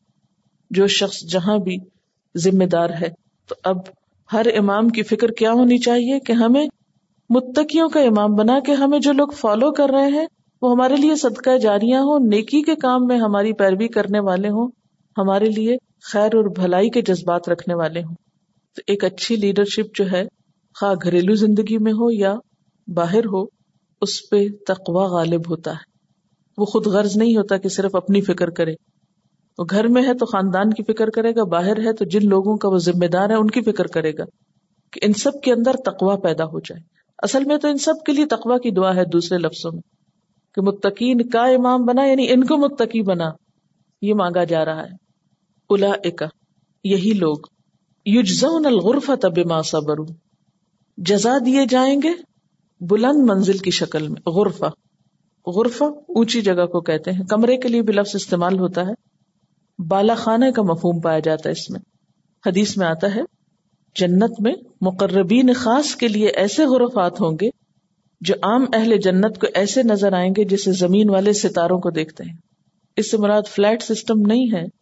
جو شخص جہاں بھی ذمہ دار ہے۔ تو اب ہر امام کی فکر کیا ہونی چاہیے کہ ہمیں متقیوں کا امام بنا کے ہمیں جو لوگ فالو کر رہے ہیں، وہ ہمارے لیے صدقہ جاریاں ہوں، نیکی کے کام میں ہماری پیروی کرنے والے ہوں۔ ہمارے لیے خیر اور بھلائی کے جذبات رکھنے والے ہوں۔ تو ایک اچھی لیڈرشپ جو ہے، خواہ گھریلو زندگی میں ہو یا باہر ہو، اس پہ تقوا غالب ہوتا ہے۔ وہ خود غرض نہیں ہوتا کہ صرف اپنی فکر کرے۔ وہ گھر میں ہے تو خاندان کی فکر کرے گا، باہر ہے تو جن لوگوں کا وہ ذمہ دار ہے، ان کی فکر کرے گا کہ ان سب کے اندر تقوا پیدا ہو جائے۔ اصل میں تو ان سب کے لیے تقوا کی دعا ہے دوسرے لفظوں میں، کہ متقین کا امام بنا یعنی ان کو متقی بنا، یہ مانگا جا رہا ہے۔ الا یہی لوگ یوجزون الغرفت بما صبروا۔ جزا دیے جائیں گے بلند منزل کی شکل میں، غرفہ۔ غرفہ اونچی جگہ کو کہتے ہیں، کمرے کے لیے بھی لفظ استعمال ہوتا ہے۔ بالا خانے کا مفہوم پایا جاتا ہے اس میں۔ حدیث میں آتا ہے، جنت میں مقربین خاص کے لیے ایسے غرفات ہوں گے جو عام اہل جنت کو ایسے نظر آئیں گے جسے زمین والے ستاروں کو دیکھتے ہیں۔ اس سے مراد فلیٹ سسٹم نہیں ہے۔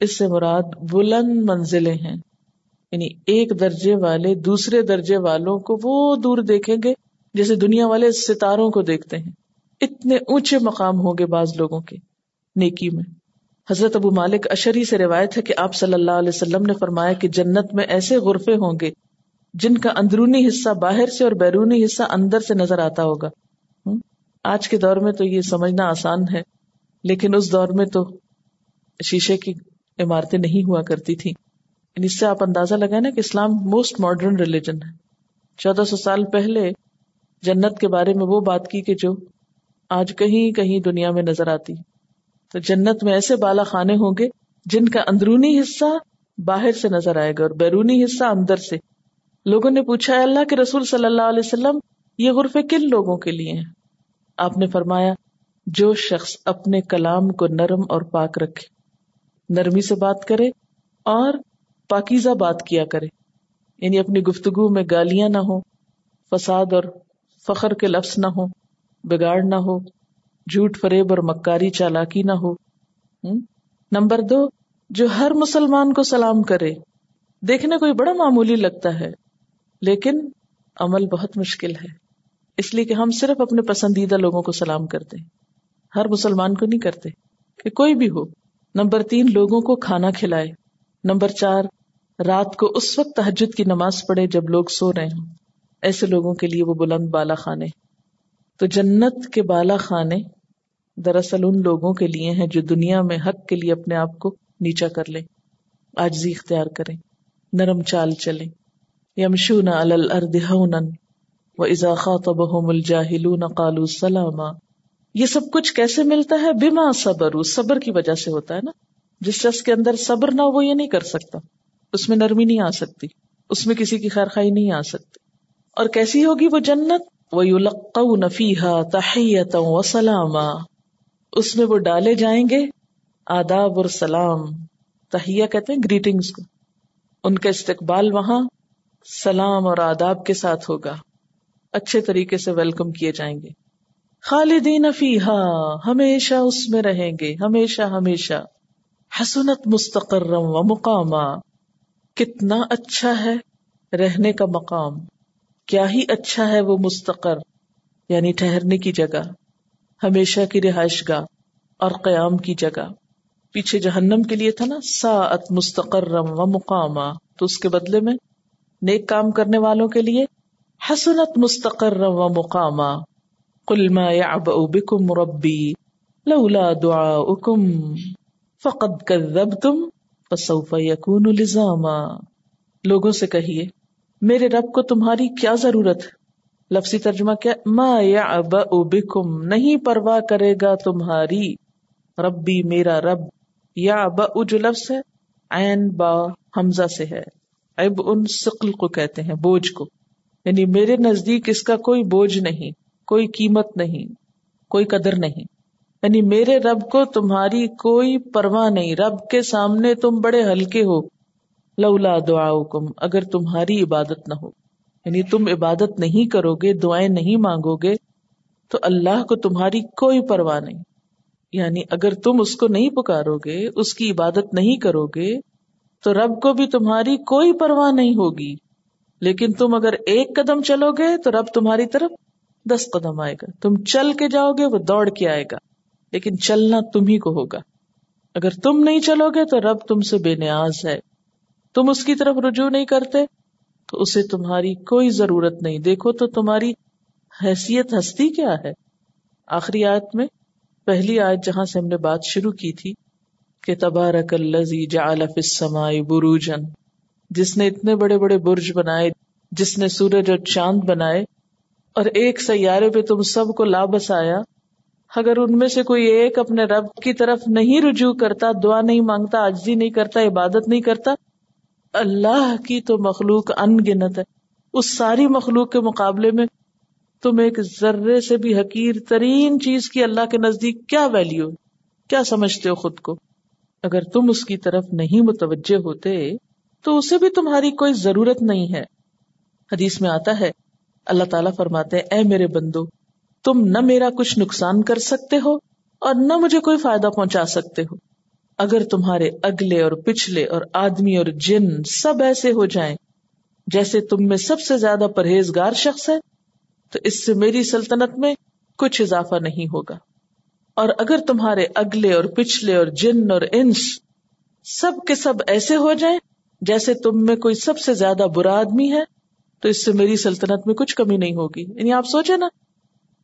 اس سے مراد بلند منزلیں ہیں۔ یعنی ایک درجے والے دوسرے درجے والوں کو وہ دور دیکھیں گے جیسے دنیا والے ستاروں کو دیکھتے ہیں۔ اتنے اونچے مقام ہوں گے بعض لوگوں کے نیکی میں۔ حضرت ابو مالک اشری سے روایت ہے کہ آپ صلی اللہ علیہ وسلم نے فرمایا کہ جنت میں ایسے غرفے ہوں گے جن کا اندرونی حصہ باہر سے اور بیرونی حصہ اندر سے نظر آتا ہوگا۔ آج کے دور میں تو یہ سمجھنا آسان ہے، لیکن اس دور میں تو شیشے کی عمارتیں نہیں ہوا کرتی تھی اس سے آپ اندازہ لگائیں نا کہ اسلام موسٹ ماڈرن ریلیجن ہے۔ چودہ سو سال پہلے جنت کے بارے میں وہ بات کی کہ جو آج کہیں کہیں دنیا میں نظر آتی۔ تو جنت میں ایسے بالا خانے ہوں گے جن کا اندرونی حصہ باہر سے نظر آئے گا اور بیرونی حصہ اندر سے۔ لوگوں نے پوچھا اللہ کے رسول صلی اللہ علیہ وسلم، یہ غرفے کن لوگوں کے لیے ہیں؟ آپ نے فرمایا، جو شخص اپنے کلام کو نرم اور پاک رکھے۔ نرمی سے بات کرے اور پاکیزہ بات کیا کرے۔ یعنی اپنی گفتگو میں گالیاں نہ ہو فساد اور فخر کے لفظ نہ ہو بگاڑ نہ ہو، جھوٹ فریب اور مکاری چالاکی نہ ہو۔ نمبر دو، جو ہر مسلمان کو سلام کرے، دیکھنے کو بڑا معمولی لگتا ہے، لیکن عمل بہت مشکل ہے۔ اس لیے کہ ہم صرف اپنے پسندیدہ لوگوں کو سلام کرتے ہیں۔ ہر مسلمان کو نہیں کرتے کہ کوئی بھی ہو۔ نمبر تین، لوگوں کو کھانا کھلائے۔ نمبر چار، رات کو اس وقت تحجد کی نماز پڑھے جب لوگ سو رہے ہوں۔ ایسے لوگوں کے لیے وہ بلند بالا خانے۔ تو جنت کے بالا خانے دراصل ان لوگوں کے لیے ہیں جو دنیا میں حق کے لیے اپنے آپ کو نیچا کر لیں۔ آجزی اختیار کریں۔ نرم چال چلیں۔ یمشون علی الارض ہونا و اذا خاطبهم الجاہلون قالوا سلاما۔ یہ سب کچھ کیسے ملتا ہے؟ بما صبر صبر کی وجہ سے ہوتا ہے نا۔ جس شخص کے اندر صبر نہ وہ یہ نہیں کر سکتا۔ اس میں نرمی نہیں آ سکتی۔ اس میں کسی کی خیر خائی نہیں آ سکتی۔ اور کیسی ہوگی وہ جنت؟ وہ یو نفیحا تحیت و سلام اس میں وہ ڈالے جائیں گے آداب اور سلام۔ تہیا کہتے ہیں گریٹنگس کو۔ ان کا استقبال وہاں سلام اور آداب کے ساتھ ہوگا۔ اچھے طریقے سے ویلکم کیے جائیں گے۔ خالدین فیحا ہمیشہ اس میں رہیں گے، ہمیشہ ہمیشہ۔ حسنت مستقرم و مقامہ کتنا اچھا ہے رہنے کا مقام۔ کیا ہی اچھا ہے وہ مستقر یعنی ٹھہرنے کی جگہ۔ ہمیشہ کی رہائش گاہ اور قیام کی جگہ۔ پیچھے جہنم کے لیے تھا نا، ساعت مستقرم و مقامہ تو اس کے بدلے میں نیک کام کرنے والوں کے لیے حسنت مستقرم و مقامہ قل ما يعبأ بكم ربي لولا دعاؤكم فقد كذبتم فسوف يكون لزاما۔ لوگوں سے کہیے، میرے رب کو تمہاری کیا ضرورت ہے؟ لفظی ترجمہ کیا، ما يعبأ بكم، نہیں پرواہ کرے گا تمہاری۔ ربی میرا رب یا جو لفظ ہے، عین با حمزہ سے ہے۔ اب ان سقل کو کہتے ہیں، بوجھ کو۔ یعنی میرے نزدیک اس کا کوئی بوجھ نہیں۔ کوئی قیمت نہیں، کوئی قدر نہیں۔ یعنی میرے رب کو تمہاری کوئی پرواہ نہیں۔ رب کے سامنے تم بڑے ہلکے ہو۔ لولا دعا اگر تمہاری عبادت نہ ہو۔ یعنی تم عبادت نہیں کرو گے دعائیں نہیں مانگو گے تو اللہ کو تمہاری کوئی پرواہ نہیں۔ یعنی اگر تم اس کو نہیں پکارو گے اس کی عبادت نہیں کرو گے تو رب کو بھی تمہاری کوئی پرواہ نہیں ہوگی۔ لیکن تم اگر ایک قدم چلو گے تو رب تمہاری طرف دس قدم آئے گا۔ تم چل کے جاؤ گے، وہ دوڑ کے آئے گا۔ لیکن چلنا تم ہی کو ہوگا۔ اگر تم نہیں چلو گے تو رب تم سے بے نیاز ہے۔ تم اس کی طرف رجوع نہیں کرتے، تو اسے تمہاری کوئی ضرورت نہیں۔ دیکھو تو تمہاری حیثیت ہستی کیا ہے۔ آخری آیت میں، پہلی آیت جہاں سے ہم نے بات شروع کی تھی کہ تبارک الزی جعل فی السماء بروجن جس نے اتنے بڑے بڑے برج بنائے، جس نے سورج اور چاند بنائے اور ایک سیارے پہ تم سب کو لابس آیا۔ اگر ان میں سے کوئی ایک اپنے رب کی طرف نہیں رجوع کرتا، دعا نہیں مانگتا آجزی نہیں کرتا، عبادت نہیں کرتا، اللہ کی تو مخلوق ان گنت ہے۔ اس ساری مخلوق کے مقابلے میں تم ایک ذرے سے بھی حقیر ترین چیز کی اللہ کے نزدیک کیا ویلیو کیا سمجھتے ہو خود کو؟ اگر تم اس کی طرف نہیں متوجہ ہوتے، تو اسے بھی تمہاری کوئی ضرورت نہیں ہے۔ حدیث میں آتا ہے اللہ تعالیٰ فرماتے اے میرے بندو، تم نہ میرا کچھ نقصان کر سکتے ہو اور نہ مجھے کوئی فائدہ پہنچا سکتے ہو۔ اگر تمہارے اگلے اور پچھلے اور آدمی اور جن سب ایسے ہو جائیں جیسے تم میں سب سے زیادہ پرہیزگار شخص ہے، تو اس سے میری سلطنت میں کچھ اضافہ نہیں ہوگا۔ اور اگر تمہارے اگلے اور پچھلے اور جن اور انس سب کے سب ایسے ہو جائیں جیسے تم میں کوئی سب سے زیادہ برا آدمی ہے تو اس سے میری سلطنت میں کچھ کمی نہیں ہوگی۔ یعنی آپ سوچے نا،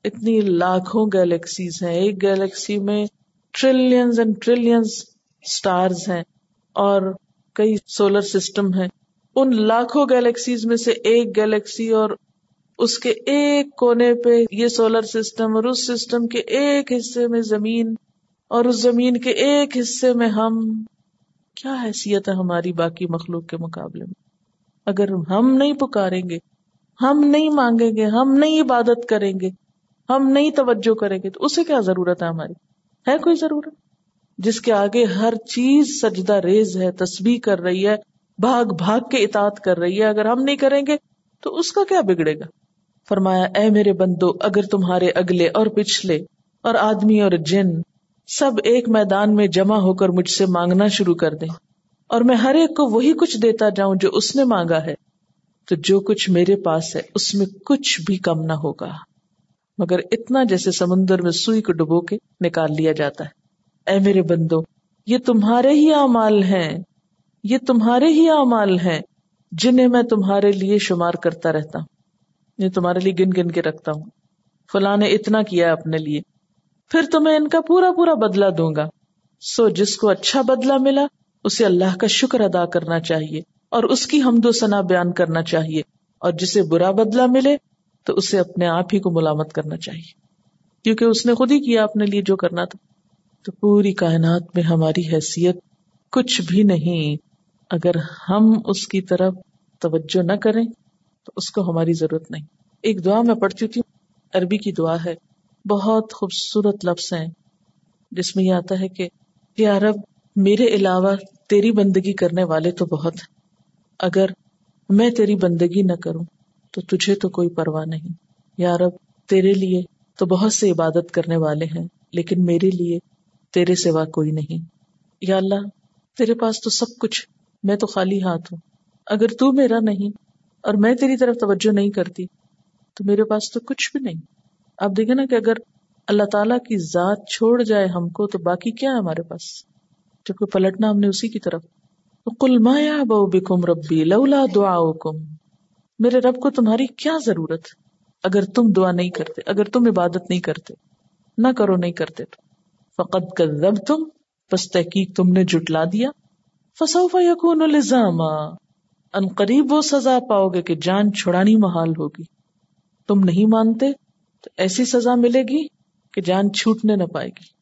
اتنی لاکھوں گیلیکسیز ہیں۔ ایک گیلیکسی میں ٹریلینز اینڈ ٹریلینز اسٹارز ہیں اور کئی سولر سسٹم ہیں۔ ان لاکھوں گیلیکسیز میں سے ایک گیلیکسی اور اس کے ایک کونے پہ یہ سولر سسٹم اور اس سسٹم کے ایک حصے میں زمین اور اس زمین کے ایک حصے میں ہم۔ کیا حیثیت ہے ہماری باقی مخلوق کے مقابلے میں؟ اگر ہم نہیں پکاریں گے، ہم نہیں مانگیں گے، ہم نہیں عبادت کریں گے، ہم نہیں توجہ کریں گے، تو اسے کیا ضرورت ہے ہماری؟ ہے کوئی ضرورت؟ جس کے آگے ہر چیز سجدہ ریز ہے، تسبیح کر رہی ہے، بھاگ بھاگ کے اطاعت کر رہی ہے، اگر ہم نہیں کریں گے تو اس کا کیا بگڑے گا؟ فرمایا، اے میرے بندو، اگر تمہارے اگلے اور پچھلے اور آدمی اور جن سب ایک میدان میں جمع ہو کر مجھ سے مانگنا شروع کر دیں۔ اور میں ہر ایک کو وہی کچھ دیتا جاؤں جو اس نے مانگا ہے۔ تو جو کچھ میرے پاس ہے، اس میں کچھ بھی کم نہ ہوگا۔ مگر اتنا جیسے سمندر میں سوئی کو ڈبو کے نکال لیا جاتا ہے۔ اے میرے بندو، یہ تمہارے ہی اعمال ہیں۔ یہ تمہارے ہی اعمال ہیں جنہیں میں تمہارے لیے شمار کرتا رہتا ہوں۔ یہ تمہارے لیے گن گن کے رکھتا ہوں۔ فلاں نے اتنا کیا اپنے لیے۔ پھر تمہیں ان کا پورا پورا بدلا دوں گا۔ سو جس کو اچھا بدلا ملا اسے اللہ کا شکر ادا کرنا چاہیے اور اس کی حمد و ثنا بیان کرنا چاہیے اور جسے برا بدلا ملے تو اسے اپنے آپ ہی کو ملامت کرنا چاہیے۔ کیونکہ اس نے خود ہی کیا اپنے لیے جو کرنا تھا۔ تو پوری کائنات میں ہماری حیثیت کچھ بھی نہیں۔ اگر ہم اس کی طرف توجہ نہ کریں تو اس کو ہماری ضرورت نہیں۔ ایک دعا میں پڑھتی تھی، عربی کی دعا ہے۔ بہت خوبصورت لفظ ہیں، جس میں یہ آتا ہے کہ یا رب میرے علاوہ تیری بندگی کرنے والے تو بہت ہیں۔ اگر میں تیری بندگی نہ کروں تو تجھے تو کوئی پرواہ نہیں۔ یا رب، تیرے لیے تو بہت سے عبادت کرنے والے ہیں، لیکن میرے لیے تیرے سوا کوئی نہیں۔ یا اللہ، تیرے پاس تو سب کچھ، میں تو خالی ہاتھ ہوں۔ اگر تو میرا نہیں اور میں تیری طرف توجہ نہیں کرتی، تو میرے پاس تو کچھ بھی نہیں۔ آپ دیکھیں نا کہ اگر اللہ تعالیٰ کی ذات چھوڑ جائے ہم کو، تو باقی کیا ہے ہمارے پاس؟ جبکہ پلٹنا ہم نے اسی کی طرف۔ کل مایا بو بکم ربی لولا دعا میرے رب کو تمہاری کیا ضرورت؟ اگر تم دعا نہیں کرتے، اگر تم عبادت نہیں کرتے، نہ کرو، نہیں کرتے تو۔ فقط کر رب تم بس تحقیق تم نے جٹلا دیا۔ فسوفا یقون الزام ان قریب وہ سزا پاؤ گے کہ جان چھڑانی محال ہوگی۔ تم نہیں مانتے تو ایسی سزا ملے گی کہ جان چھوٹنے نہ پائے گی۔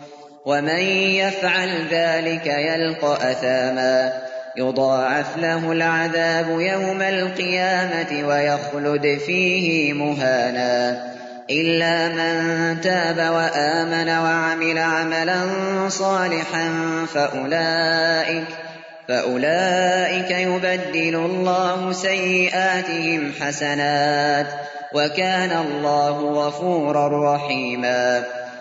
ومن يفعل ذلك يلقى أثاما يضاعف له العذاب يوم القيامة ويخلد فيه مهانا إلا من تاب وآمن وعمل عملا صالحا فأولئك فأولئك يبدل الله سيئاتهم حسنات وكان الله غفورا رحيما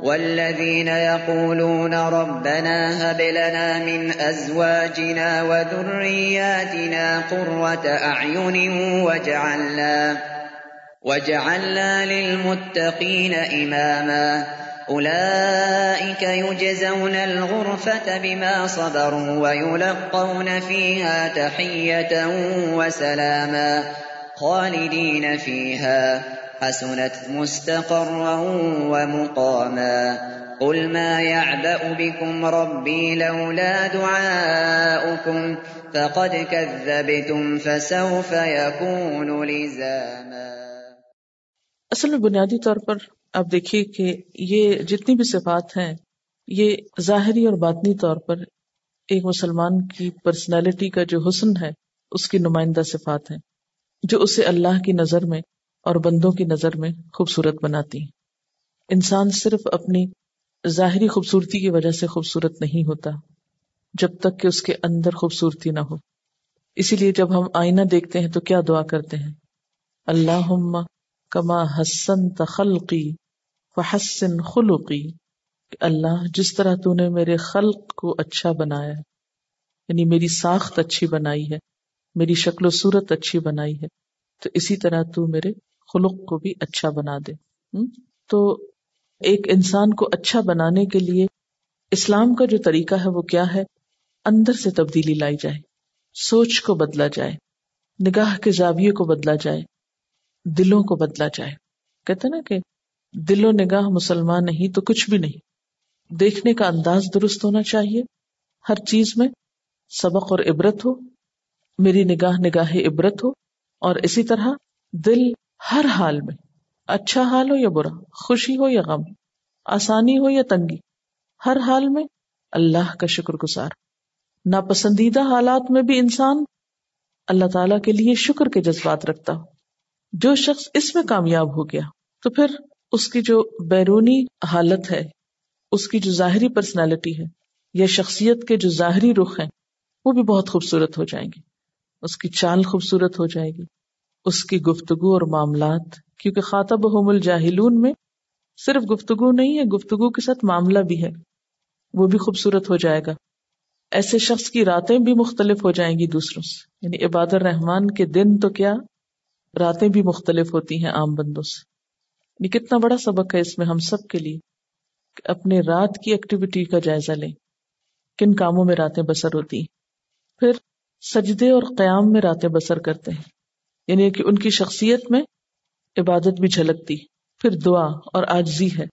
والذين يقولون ربنا هب لنا من أزواجنا وذرياتنا قرة أعين واجعلنا, واجعلنا للمتقين إماما أولئك يجزون الغرفة بما صبروا ويلقون فيها تحية وسلاما خالدين فيها حسنت مستقرا ومقاما قل ما يعبأ بكم ربي لولا دعاؤكم فقد كذبتم فسوف يكون لزاما اصل میں بنیادی طور پر آپ دیکھیے کہ یہ جتنی بھی صفات ہیں، یہ ظاہری اور باطنی طور پر ایک مسلمان کی پرسنالٹی کا جو حسن ہے، اس کی نمائندہ صفات ہیں، جو اسے اللہ کی نظر میں اور بندوں کی نظر میں خوبصورت بناتی۔ ہیں انسان صرف اپنی ظاہری خوبصورتی کی وجہ سے خوبصورت نہیں ہوتا، جب تک کہ اس کے اندر خوبصورتی نہ ہو۔ اسی لیے جب ہم آئینہ دیکھتے ہیں تو کیا دعا کرتے ہیں؟ اللہ کما حسن تخلقی حسن خلقی، کہ اللہ جس طرح تو نے میرے خلق کو اچھا بنایا ہے یعنی میری ساخت اچھی بنائی ہے، میری شکل و صورت اچھی بنائی ہے، تو اسی طرح تو میرے خلق کو بھی اچھا بنا دے۔ تو ایک انسان کو اچھا بنانے کے لیے اسلام کا جو طریقہ ہے وہ کیا ہے؟ اندر سے تبدیلی لائی جائے، سوچ کو بدلا جائے، نگاہ کے زاویے کو بدلا جائے، دلوں کو بدلا جائے۔ کہتے نا کہ دل و نگاہ مسلمان نہیں تو کچھ بھی نہیں۔ دیکھنے کا انداز درست ہونا چاہیے۔ ہر چیز میں سبق اور عبرت ہو، میری نگاہ نگاہ عبرت ہو اور اسی طرح دل ہر حال میں اچھا حال ہو یا برا، خوشی ہو یا غم، آسانی ہو یا تنگی، ہر حال میں اللہ کا شکر گزار۔ ناپسندیدہ حالات میں بھی انسان اللہ تعالی کے لیے شکر کے جذبات رکھتا ہو۔ جو شخص اس میں کامیاب ہو گیا، تو پھر اس کی جو بیرونی حالت ہے، اس کی جو ظاہری پرسنالٹی ہے، یا شخصیت کے جو ظاہری رخ ہیں، وہ بھی بہت خوبصورت ہو جائیں گے۔ اس کی چال خوبصورت ہو جائے گی۔ اس کی گفتگو اور معاملات، کیونکہ خاطب ہوم الجاہلون میں صرف گفتگو نہیں ہے، گفتگو کے ساتھ معاملہ بھی ہے۔ وہ بھی خوبصورت ہو جائے گا۔ ایسے شخص کی راتیں بھی مختلف ہو جائیں گی دوسروں سے۔ یعنی عباد الرحمان کے دن تو کیا؟ راتیں بھی مختلف ہوتی ہیں عام بندوں سے۔ یہ کتنا بڑا سبق ہے اس میں ہم سب کے لیے کہ اپنے رات کی ایکٹیویٹی کا جائزہ لیں۔ کن کاموں میں راتیں بسر ہوتی ہیں؟ پھر سجدے اور قیام میں راتیں بسر کرتے ہیں۔ یعنی کہ ان کی شخصیت میں عبادت بھی جھلکتی۔ پھر دعا اور آجزی ہے۔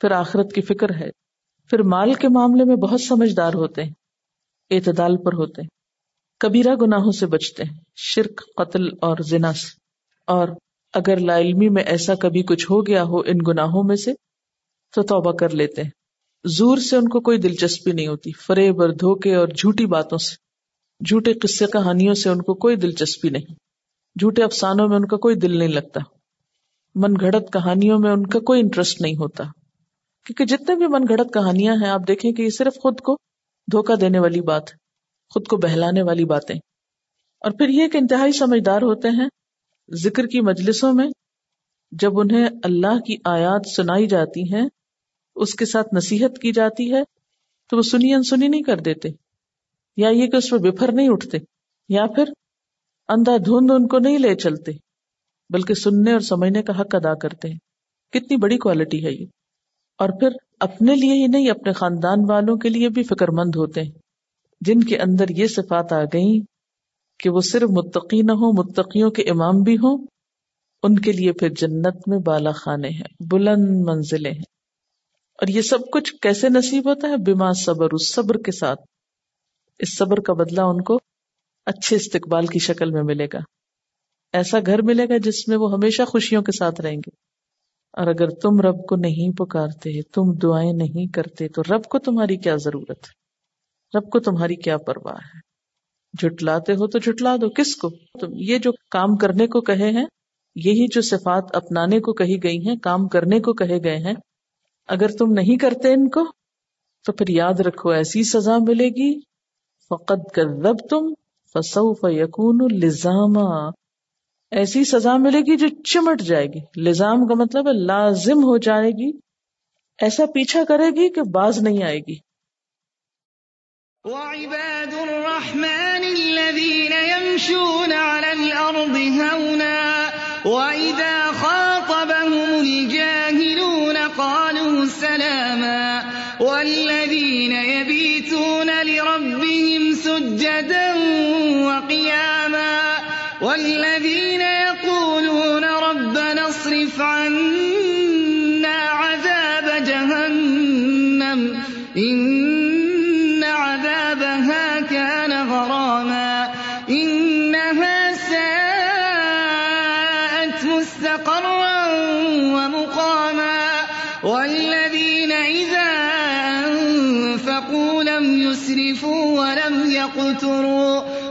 پھر آخرت کی فکر ہے۔ پھر مال کے معاملے میں بہت سمجھدار ہوتے ہیں۔ اعتدال پر ہوتے ہیں۔ کبیرہ گناہوں سے بچتے ہیں۔ شرک، قتل اور زنا سے۔ اور اگر لا علمی میں ایسا کبھی کچھ ہو گیا ہو ان گناہوں میں سے، تو توبہ کر لیتے ہیں۔ زور سے ان کو کوئی دلچسپی نہیں ہوتی۔ فریب اور دھوکے اور جھوٹی باتوں سے۔ جھوٹے قصے کہانیوں سے ان کو کوئی دلچسپی نہیں۔ جھوٹے افسانوں میں ان کا کوئی دل نہیں لگتا۔ من گھڑت کہانیوں میں ان کا کوئی انٹرسٹ نہیں ہوتا۔ کیونکہ جتنے بھی من گھڑت کہانیاں ہیں، آپ دیکھیں کہ یہ صرف خود کو دھوکا دینے والی بات، خود کو بہلانے والی باتیں۔ اور پھر یہ کہ انتہائی سمجھدار ہوتے ہیں ذکر کی مجلسوں میں، جب انہیں اللہ کی آیات سنائی جاتی ہیں، اس کے ساتھ نصیحت کی جاتی ہے، تو وہ سنی انسنی نہیں کر دیتے۔ یا یہ کہ اس پہ بفر نہیں اٹھتے۔ یا پھر اندھا دھند ان کو نہیں لے چلتے، بلکہ سننے اور سمجھنے کا حق ادا کرتے ہیں۔ کتنی بڑی کوالٹی ہے یہ۔ اور پھر اپنے لیے ہی نہیں، اپنے خاندان والوں کے لیے بھی فکر مند ہوتے ہیں۔ جن کے اندر یہ صفات آ گئیں کہ وہ صرف متقی نہ ہو متقیوں کے امام بھی ہوں، ان کے لیے پھر جنت میں بالا خانے ہیں، بلند منزلیں ہیں۔ اور یہ سب کچھ کیسے نصیب ہوتا ہے؟ بیما صبر اس صبر کے ساتھ۔ اس صبر کا بدلہ ان کو اچھے استقبال کی شکل میں ملے گا۔ ایسا گھر ملے گا جس میں وہ ہمیشہ خوشیوں کے ساتھ رہیں گے۔ اور اگر تم رب کو نہیں پکارتے، تم دعائیں نہیں کرتے، تو رب کو تمہاری کیا ضرورت ہے؟ رب کو تمہاری کیا پرواہ ہے؟ جھٹلاتے ہو تو جھٹلا دو۔ کس کو؟ تم یہ جو کام کرنے کو کہے ہیں، یہی جو صفات اپنانے کو کہی گئی ہیں، کام کرنے کو کہے گئے ہیں، اگر تم نہیں کرتے ان کو، تو پھر یاد رکھو ایسی سزا ملے گی۔ فقط کر تم فسو فکون الزامہ ایسی سزا ملے گی جو چمٹ جائے گی۔ لزام کا مطلب ہے لازم ہو جائے گی۔ ایسا پیچھا کرے گی کہ باز نہیں آئے گی۔ وعباد الرحمن الذين يمشون على الأرض هونا۔ وإذا خاطبهم الجاهلون قالوا سلاما۔ والذين يبيتون لربهم سجدا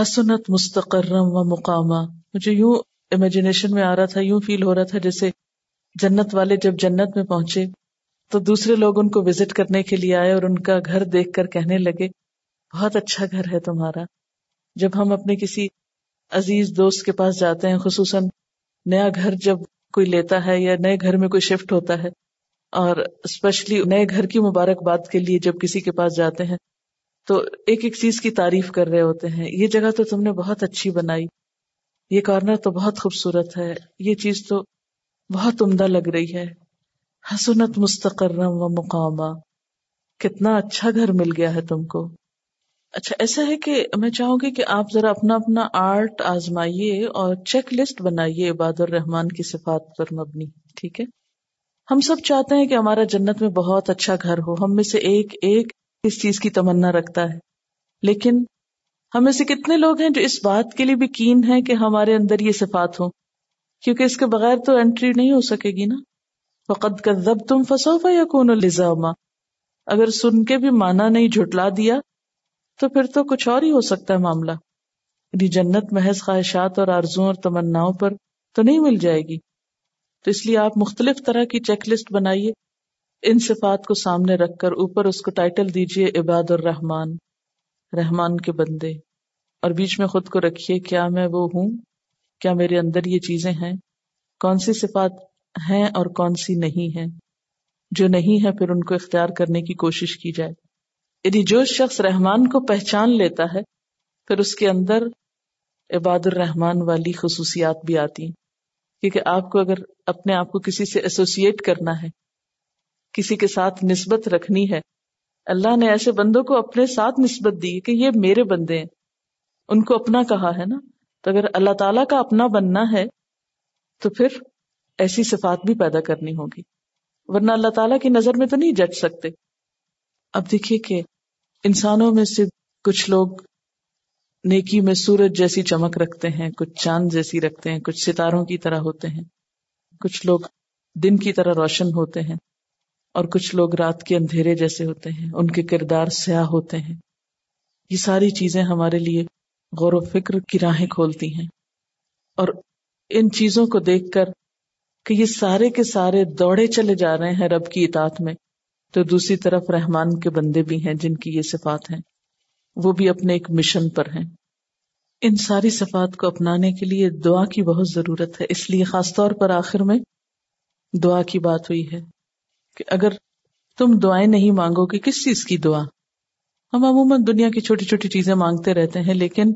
حسنت مستقرم و مقامہ۔ مجھے یوں امیجنیشن میں آ رہا تھا، یوں فیل ہو رہا تھا جیسے جنت والے جب جنت میں پہنچے، تو دوسرے لوگ ان کو وزٹ کرنے کے لیے آئے اور ان کا گھر دیکھ کر کہنے لگے، بہت اچھا گھر ہے تمہارا۔ جب ہم اپنے کسی عزیز دوست کے پاس جاتے ہیں، خصوصاً نیا گھر جب کوئی لیتا ہے یا نئے گھر میں کوئی شفٹ ہوتا ہے، اور اسپیشلی نئے گھر کی مبارکباد کے لیے جب کسی کے پاس جاتے ہیں تو ایک ایک چیز کی تعریف کر رہے ہوتے ہیں۔ یہ جگہ تو تم نے بہت اچھی بنائی۔ یہ کارنر تو بہت خوبصورت ہے۔ یہ چیز تو بہت عمدہ لگ رہی ہے۔ حسنت مستقرم و مقامہ۔ کتنا اچھا گھر مل گیا ہے تم کو۔ اچھا ایسا ہے کہ میں چاہوں گی کہ آپ ذرا اپنا اپنا آرٹ آزمائیے اور چیک لسٹ بنائیے عباد الرحمان کی صفات پر مبنی۔ ٹھیک ہے؟ ہم سب چاہتے ہیں کہ ہمارا جنت میں بہت اچھا گھر ہو۔ ہم میں سے ایک ایک اس چیز کی تمنا رکھتا ہے۔ لیکن ہمیں سے کتنے لوگ ہیں جو اس بات کے لیے بھی کین ہیں کہ ہمارے اندر یہ صفات ہوں؟ کیونکہ اس کے بغیر تو انٹری نہیں ہو سکے گی نا۔ فقط کا ضب تم فسوفا یا کون الزامہ اگر سن کے بھی مانا نہیں جھٹلا دیا، تو پھر تو کچھ اور ہی ہو سکتا ہے معاملہ۔ یعنی جنت محض خواہشات اور آرزوں اور تمناؤں پر تو نہیں مل جائے گی۔ تو اس لیے آپ مختلف طرح کی چیک لسٹ بنائیے۔ ان صفات کو سامنے رکھ کر اوپر اس کو ٹائٹل دیجیے عباد الرحمان رحمان کے بندے۔ اور بیچ میں خود کو رکھیے، کیا میں وہ ہوں؟ کیا میرے اندر یہ چیزیں ہیں؟ کون سی صفات ہیں اور کون سی نہیں ہیں؟ جو نہیں ہے پھر ان کو اختیار کرنے کی کوشش کی جائے۔ یعنی جو شخص رحمان کو پہچان لیتا ہے، پھر اس کے اندر عباد الرحمان والی خصوصیات بھی آتی ہیں۔ کیونکہ آپ کو اگر اپنے آپ کو کسی سے ایسوسیٹ کرنا ہے کسی کے ساتھ نسبت رکھنی ہے۔ اللہ نے ایسے بندوں کو اپنے ساتھ نسبت دی کہ یہ میرے بندے ہیں۔ ان کو اپنا کہا ہے نا۔ تو اگر اللہ تعالیٰ کا اپنا بننا ہے، تو پھر ایسی صفات بھی پیدا کرنی ہوگی۔ ورنہ اللہ تعالیٰ کی نظر میں تو نہیں جج سکتے۔ اب دیکھیے کہ انسانوں میں سے کچھ لوگ نیکی میں سورج جیسی چمک رکھتے ہیں، کچھ چاند جیسی رکھتے ہیں، کچھ ستاروں کی طرح ہوتے ہیں۔ کچھ لوگ دن کی طرح روشن ہوتے ہیں۔ اور کچھ لوگ رات کے اندھیرے جیسے ہوتے ہیں، ان کے کردار سیاہ ہوتے ہیں۔ یہ ساری چیزیں ہمارے لیے غور و فکر کی راہیں کھولتی ہیں۔ اور ان چیزوں کو دیکھ کر کہ یہ سارے کے سارے دوڑے چلے جا رہے ہیں رب کی اطاعت میں، تو دوسری طرف رحمان کے بندے بھی ہیں جن کی یہ صفات ہیں۔ وہ بھی اپنے ایک مشن پر ہیں۔ ان ساری صفات کو اپنانے کے لیے دعا کی بہت ضرورت ہے۔ اس لیے خاص طور پر آخر میں دعا کی بات ہوئی ہے۔ کہ اگر تم دعائیں نہیں مانگو گے، کس چیز کی دعا؟ ہم عموماً دنیا کی چھوٹی چھوٹی چیزیں مانگتے رہتے ہیں، لیکن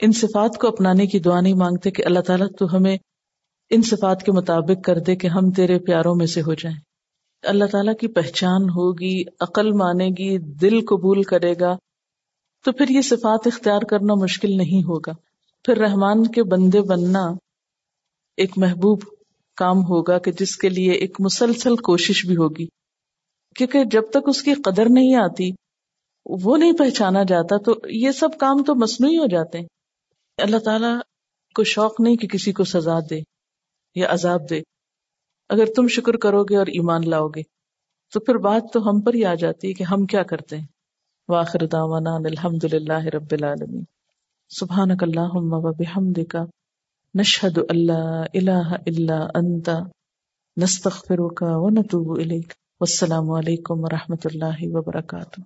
ان صفات کو اپنانے کی دعا نہیں مانگتے کہ اللہ تعالیٰ تو ہمیں ان صفات کے مطابق کر دے کہ ہم تیرے پیاروں میں سے ہو جائیں۔ اللہ تعالیٰ کی پہچان ہوگی، عقل مانے گی، دل قبول کرے گا، تو پھر یہ صفات اختیار کرنا مشکل نہیں ہوگا۔ پھر رحمان کے بندے بننا ایک محبوب کام ہوگا کہ جس کے لیے ایک مسلسل کوشش بھی ہوگی۔ کیونکہ جب تک اس کی قدر نہیں آتی، وہ نہیں پہچانا جاتا، تو یہ سب کام تو مصنوعی ہو جاتے ہیں۔ اللہ تعالیٰ کو شوق نہیں کہ کسی کو سزا دے یا عذاب دے۔ اگر تم شکر کرو گے اور ایمان لاؤ گے، تو پھر بات تو ہم پر ہی آ جاتی ہے کہ ہم کیا کرتے ہیں۔ واخر دعوانا الحمد للہ رب العالمین۔ سبحانک اللہم و بحمدک نشہد اللہ الہ الا انت نستغفرک و نتوب الیک والسلام عليكم ورحمۃ الله وبركاته